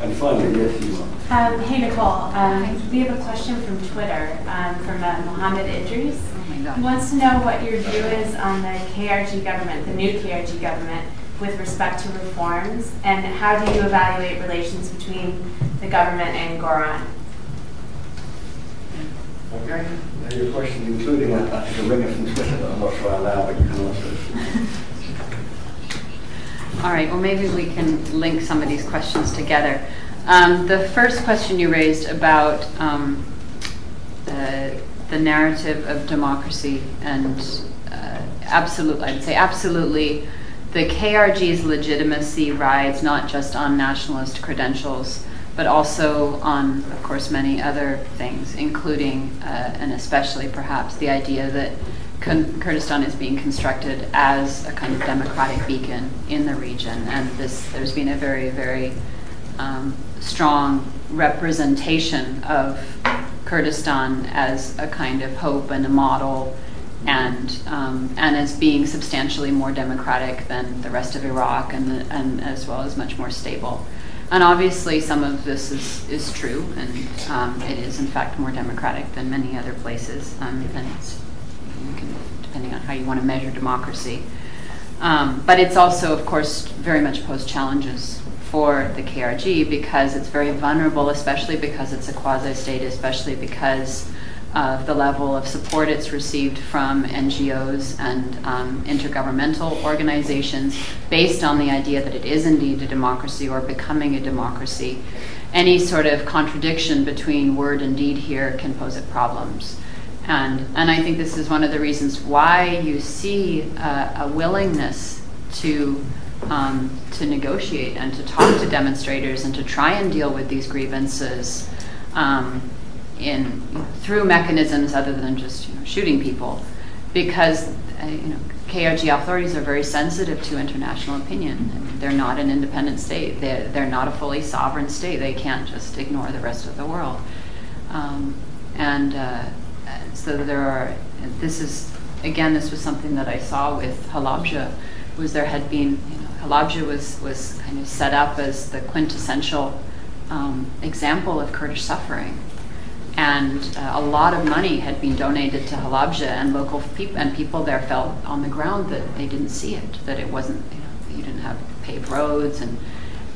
And finally, yes, you are. Um, hey Nicole, um, we have a question from Twitter um, from uh, Mohammed Idris. Oh my He wants to know what your view is on the KRG government, the new KRG government, with respect to reforms, and how do you evaluate relations between the government and Goran? Okay. Now your question, including a, a, a ringer from Twitter that I'm not sure I allow, but you can answer it. All right, well, maybe we can link some of these questions together. Um, the first question you raised about um, the narrative of democracy and uh, absolutely, I'd say absolutely, the KRG's legitimacy rides not just on nationalist credentials, but also on, of course, many other things, including uh, and especially perhaps the idea that Kurdistan is being constructed as a kind of democratic beacon in the region, and this there's been a very, very um, strong representation of Kurdistan as a kind of hope and a model, and um, and as being substantially more democratic than the rest of Iraq, and the, and as well as much more stable. And obviously, some of this is, is true, and um, it is in fact more democratic than many other places, um, and it's, you can, depending on how you want to measure democracy. Um, but it's also, of course, very much posed challenges for the KRG because it's very vulnerable, especially because it's a quasi state, especially because of the level of support it's received from NGOs and um, intergovernmental organizations based on the idea that it is indeed a democracy or becoming a democracy. Any sort of contradiction between word and deed here can pose it problems. And, I think this is one of the reasons why you see a willingness to, um, to negotiate and to talk to demonstrators and to try and deal with these grievances um, in, through mechanisms other than just shooting people. Because uh, KRG authorities are very sensitive to international opinion. They're not an independent state. They're, they're not a fully sovereign state. They can't just ignore the rest of the world. Um, and uh, so there are, this is, again, this was something that I saw with Halabja, was there had been, you know, Halabja was, was kind of set up as the quintessential um, example of Kurdish suffering. And uh, a lot of money had been donated to Halabja, and local people and people there felt on the ground that they didn't see it, that it wasn't, you know, you didn't have paved roads, and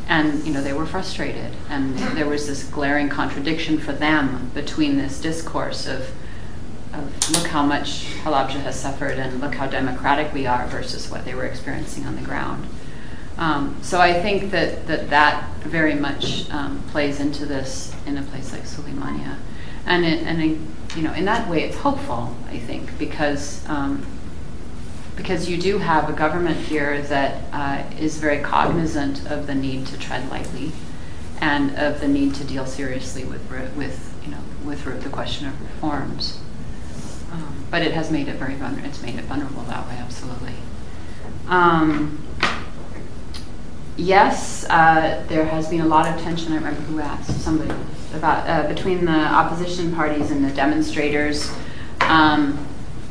and you know they were frustrated, and there was this glaring contradiction for them between this discourse of of look how much Halabja has suffered and look how democratic we are versus what they were experiencing on the ground. Um, so I think that that, that very much um, plays into this in a place like Suleimania. And, it, and it, you know, in that way, it's hopeful, I think, because um, because you do have a government here that uh, is very cognizant of the need to tread lightly and of the need to deal seriously with, with you know, with the question of reforms. But it has made it very vulnerable. It's made it vulnerable that way, absolutely. Um, yes, uh, there has been a lot of tension. I remember who asked somebody about uh, between the opposition parties and the demonstrators. Um,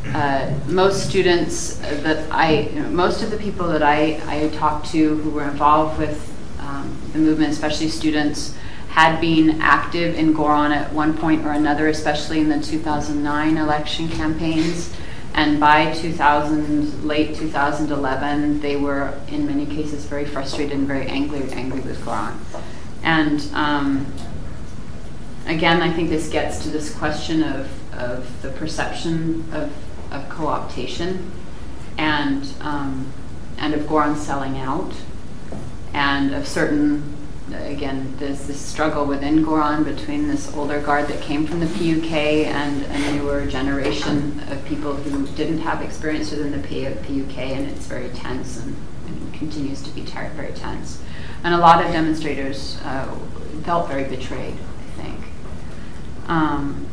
uh, most students that I, you know, most of the people that I, I talked to who were involved with um, the movement, especially students, had been active in Goran at one point or another, especially in the 2009 election campaigns. And by 2000, late 2011, they were in many cases very frustrated and very angry, angry with Goran. And um, again, I think this gets to this question of, of the perception of of co-optation and um, and of Goran selling out and of certain again there's this struggle within Goran between this older guard that came from the PUK and a newer generation of people who didn't have experience within the PUK and it's very tense and, and continues to be ter- very tense and a lot of demonstrators uh, felt very betrayed I think um,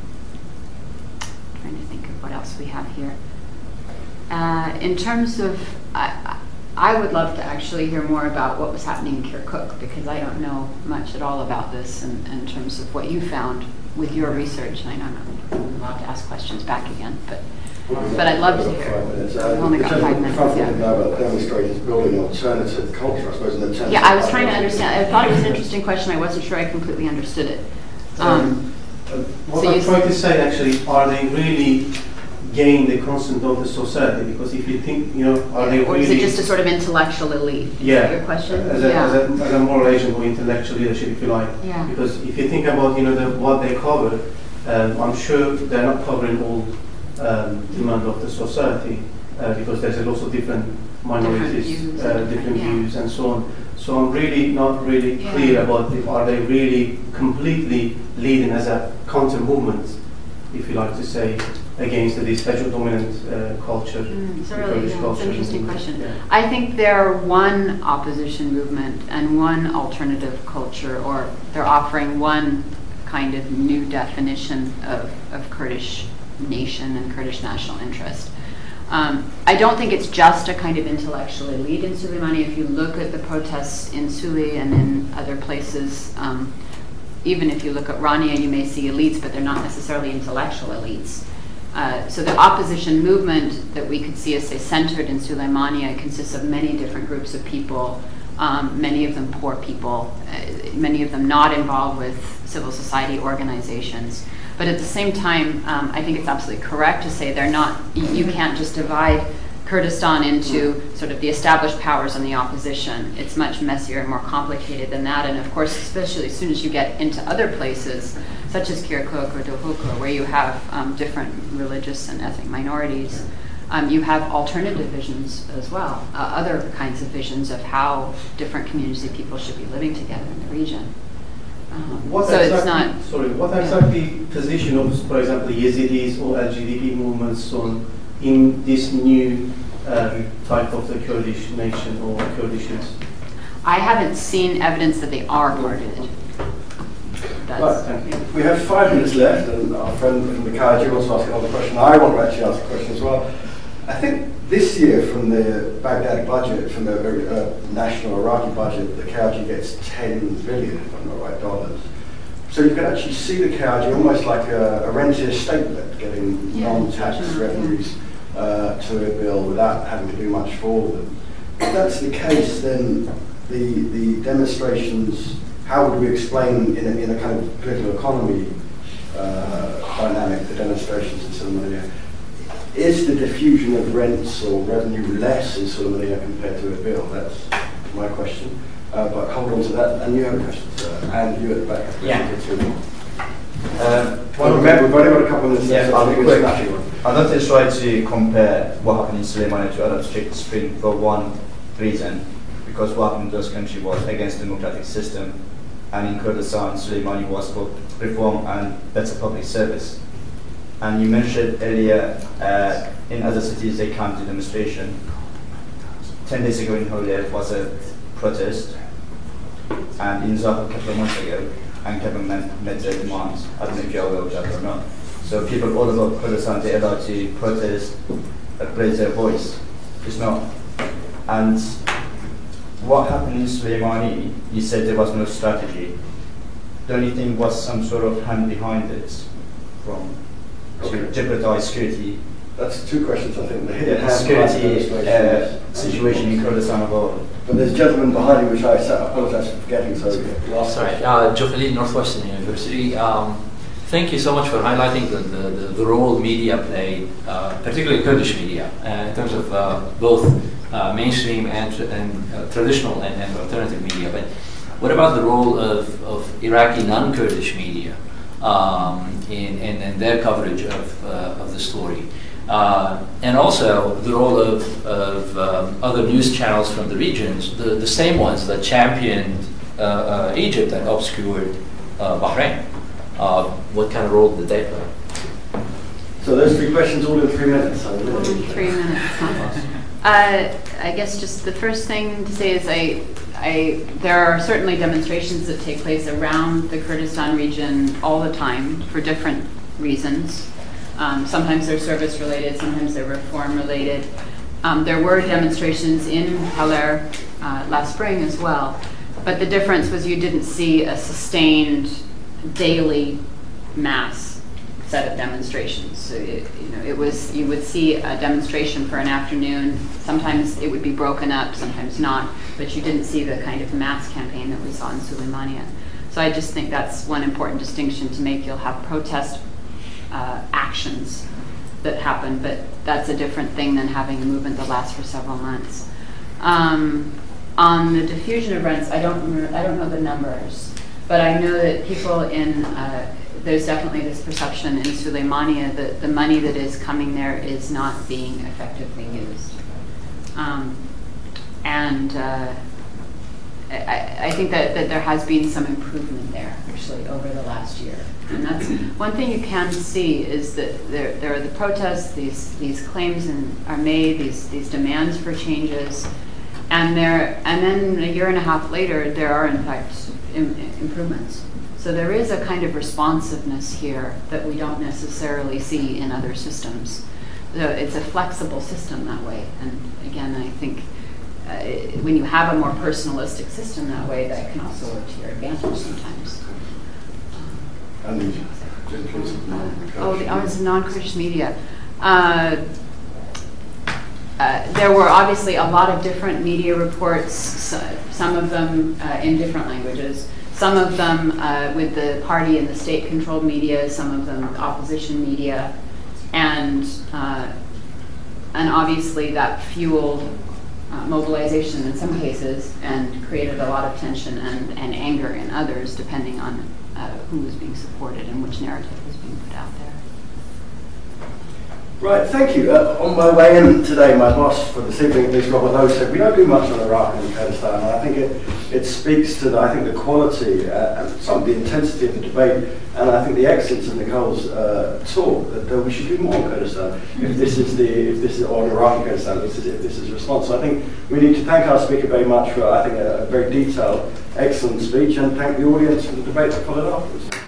trying to think of what else we have here. Uh, in terms of, I, I would love to actually hear more about what was happening in Kirkuk because I don't know much at all about this in, in terms of what you found with your research. And I know I'm allowed to ask questions back again, but but I'd love to hear. We've only got five minutes. Yeah. about demonstrators building alternative culture, I suppose, in the Yeah, I was trying to understand. I thought it was an interesting question. I wasn't sure I completely understood it. Um, uh, what so I'm trying to say actually, are they really gain the consent of the society because if you think you know are they or really is it just a sort of intellectual elite is yeah your question as a, yeah. as, a, as a moral agent or intellectual leadership if you like yeah. because if you think about you know the, what they cover um, I'm sure they're not covering all um, demand of the society uh, because there's a lot of different minorities different views, uh, different yeah. views and so on so I'm really not really yeah. clear about if are they really completely leading as a counter movement if you like to say against this federal dominant uh, culture. Mm, it's, really, yeah, it's an interesting question. Yeah. I think they're one opposition movement and one alternative culture, or they're offering one kind of new definition of, of Kurdish nation and Kurdish national interest. Um, I don't think it's just a kind of intellectual elite in Suleimani. If you look at the protests in Suli and in other places, um, even if you look at Rania, you may see elites, but they're not necessarily intellectual elites. Uh, so the opposition movement that we could see as say centered in Suleimania consists of many different groups of people, um, many of them poor people, uh, many of them not involved with civil society organizations. But at the same time, um, I think it's absolutely correct to say they're not. You can't just divide Kurdistan into sort of the established powers and the opposition. It's much messier and more complicated than that. And of course, especially as soon as you get into other places, such as Kirkuk or Duhok, where you have um, different religious and ethnic minorities, um, you have alternative visions as well, uh, other kinds of visions of how different communities of people should be living together in the region. Um, what so exactly, it's not. Sorry, what exactly yeah. position of, for example, Yazidis or LGBT movements on in this new um, type of the Kurdish nation or Kurdishness? I haven't seen evidence that they are targeted. Right, thank you. We have five minutes left, and our friend from the KRG wants to ask another question. I want to actually ask a question as well. I think this year, from the Baghdad budget, from the uh, national Iraqi budget, the KRG gets 10 billion, if I'm not right, dollars. So you can actually see the KRG almost like a, a rentier statelet getting yeah, non-tax revenues uh, to Erbil without having to do much for them. If that's the case, then the, the demonstrations, how would we explain in a, in a kind of political economy uh, dynamic the demonstrations in Suleimania? Is the diffusion of rents or revenue less in Suleimania compared to Erbil? That's my question. Uh, but hold on to that. And you have a question, sir. And you at the back. Yeah. Um, Well, remember, we've only got a couple of minutes Yeah, so I'll be quick. Snappy one. I don't just trying to compare what happened in Soleimani to Arab Spring for one reason, because what happened in those countries was against the democratic system, and in Kurdistan, Soleimani was for reform and better public service. And you mentioned earlier, uh, in other cities they come to demonstration. Ten days ago in Holyhead was a protest, and in Zaha a couple of months ago, and government met their demands. I don't know if you're aware of that or not. So people all over Kurdistan, they're allowed to protest, uh, raise their voice. It's not. And what happened in Soleimani, you said there was no strategy. Don't you think was some sort of hand behind it from to Okay. jeopardize security That's two questions, I think. The the hand security uh, situation in Kurdistan overall? But there's a gentleman behind you, which I apologise for forgetting, so last Sorry, question. uh, Joe Northwestern University. Um, thank you so much for highlighting the, the, the, the role media played, uh, particularly Kurdish media, uh, in terms of uh, both uh, mainstream and, tr- and uh, traditional and, and alternative media. But what about the role of, of Iraqi non-Kurdish media um, in, in, in their coverage of, uh, of the story? Uh, and also the role of, of um, other news channels from the regions, the, the same ones that championed uh, uh, Egypt and obscured uh, Bahrain. Uh, what kind of role did they play? So those three questions all in three minutes. So Three minutes. Uh, I guess just the first thing to say is there are certainly demonstrations that take place around the Kurdistan region all the time for different reasons. Um, sometimes they're service related, sometimes they're reform related. Um, there were demonstrations in Hawler uh, last spring as well, but the difference was you didn't see a sustained daily mass set of demonstrations. So it, you know, it was you would see a demonstration for an afternoon. Sometimes it would be broken up, sometimes not. But you didn't see the kind of mass campaign that we saw in Suleimania. So I just think that's one important distinction to make. You'll have protest uh, actions that happen, but that's a different thing than having a movement that lasts for several months. Um, on the diffusion of rents, I don't remember, I don't know the numbers, but I know that people in uh, there's definitely this perception in Suleimania that the money that is coming there is not being effectively used. Um, and uh, I, I think that, that there has been some improvement there actually over the last year. And that's one thing you can see is that there, there are the protests, these, these claims in, are made, these, these demands for changes, and there, and then a year and a half later, there are in fact im- improvements. So there is a kind of responsiveness here that we don't necessarily see in other systems. So it's a flexible system that way. And again, I think uh, when you have a more personalistic system that way, that can also work to your advantage sometimes. And the gentleman's Oh, the others non-Kurdish media. Uh, uh, there were obviously a lot of different media reports, so- some of them uh, in different languages, some of them uh, with the party and the state-controlled media, some of them with opposition media, and uh, and obviously that fueled uh, mobilization in some cases and created a lot of tension and, and anger in others, depending on who was being supported and which narrative was being put out there. Right, thank you. Uh, on my way in today, my boss for this evening, Liz Robert Lowe, said we don't do much on Iraq and Kurdistan. And I think it, it speaks to, the, I think, the quality uh, and some of the intensity of the debate, and I think the excellence of Nicole's uh, talk that uh, we should do more on Kurdistan. If this is the, if this is on Iraq and Kurdistan, this is, if this is response. So I think we need to thank our speaker very much for, I think, a, a very detailed, excellent speech, and thank the audience for the debate that followed afterwards.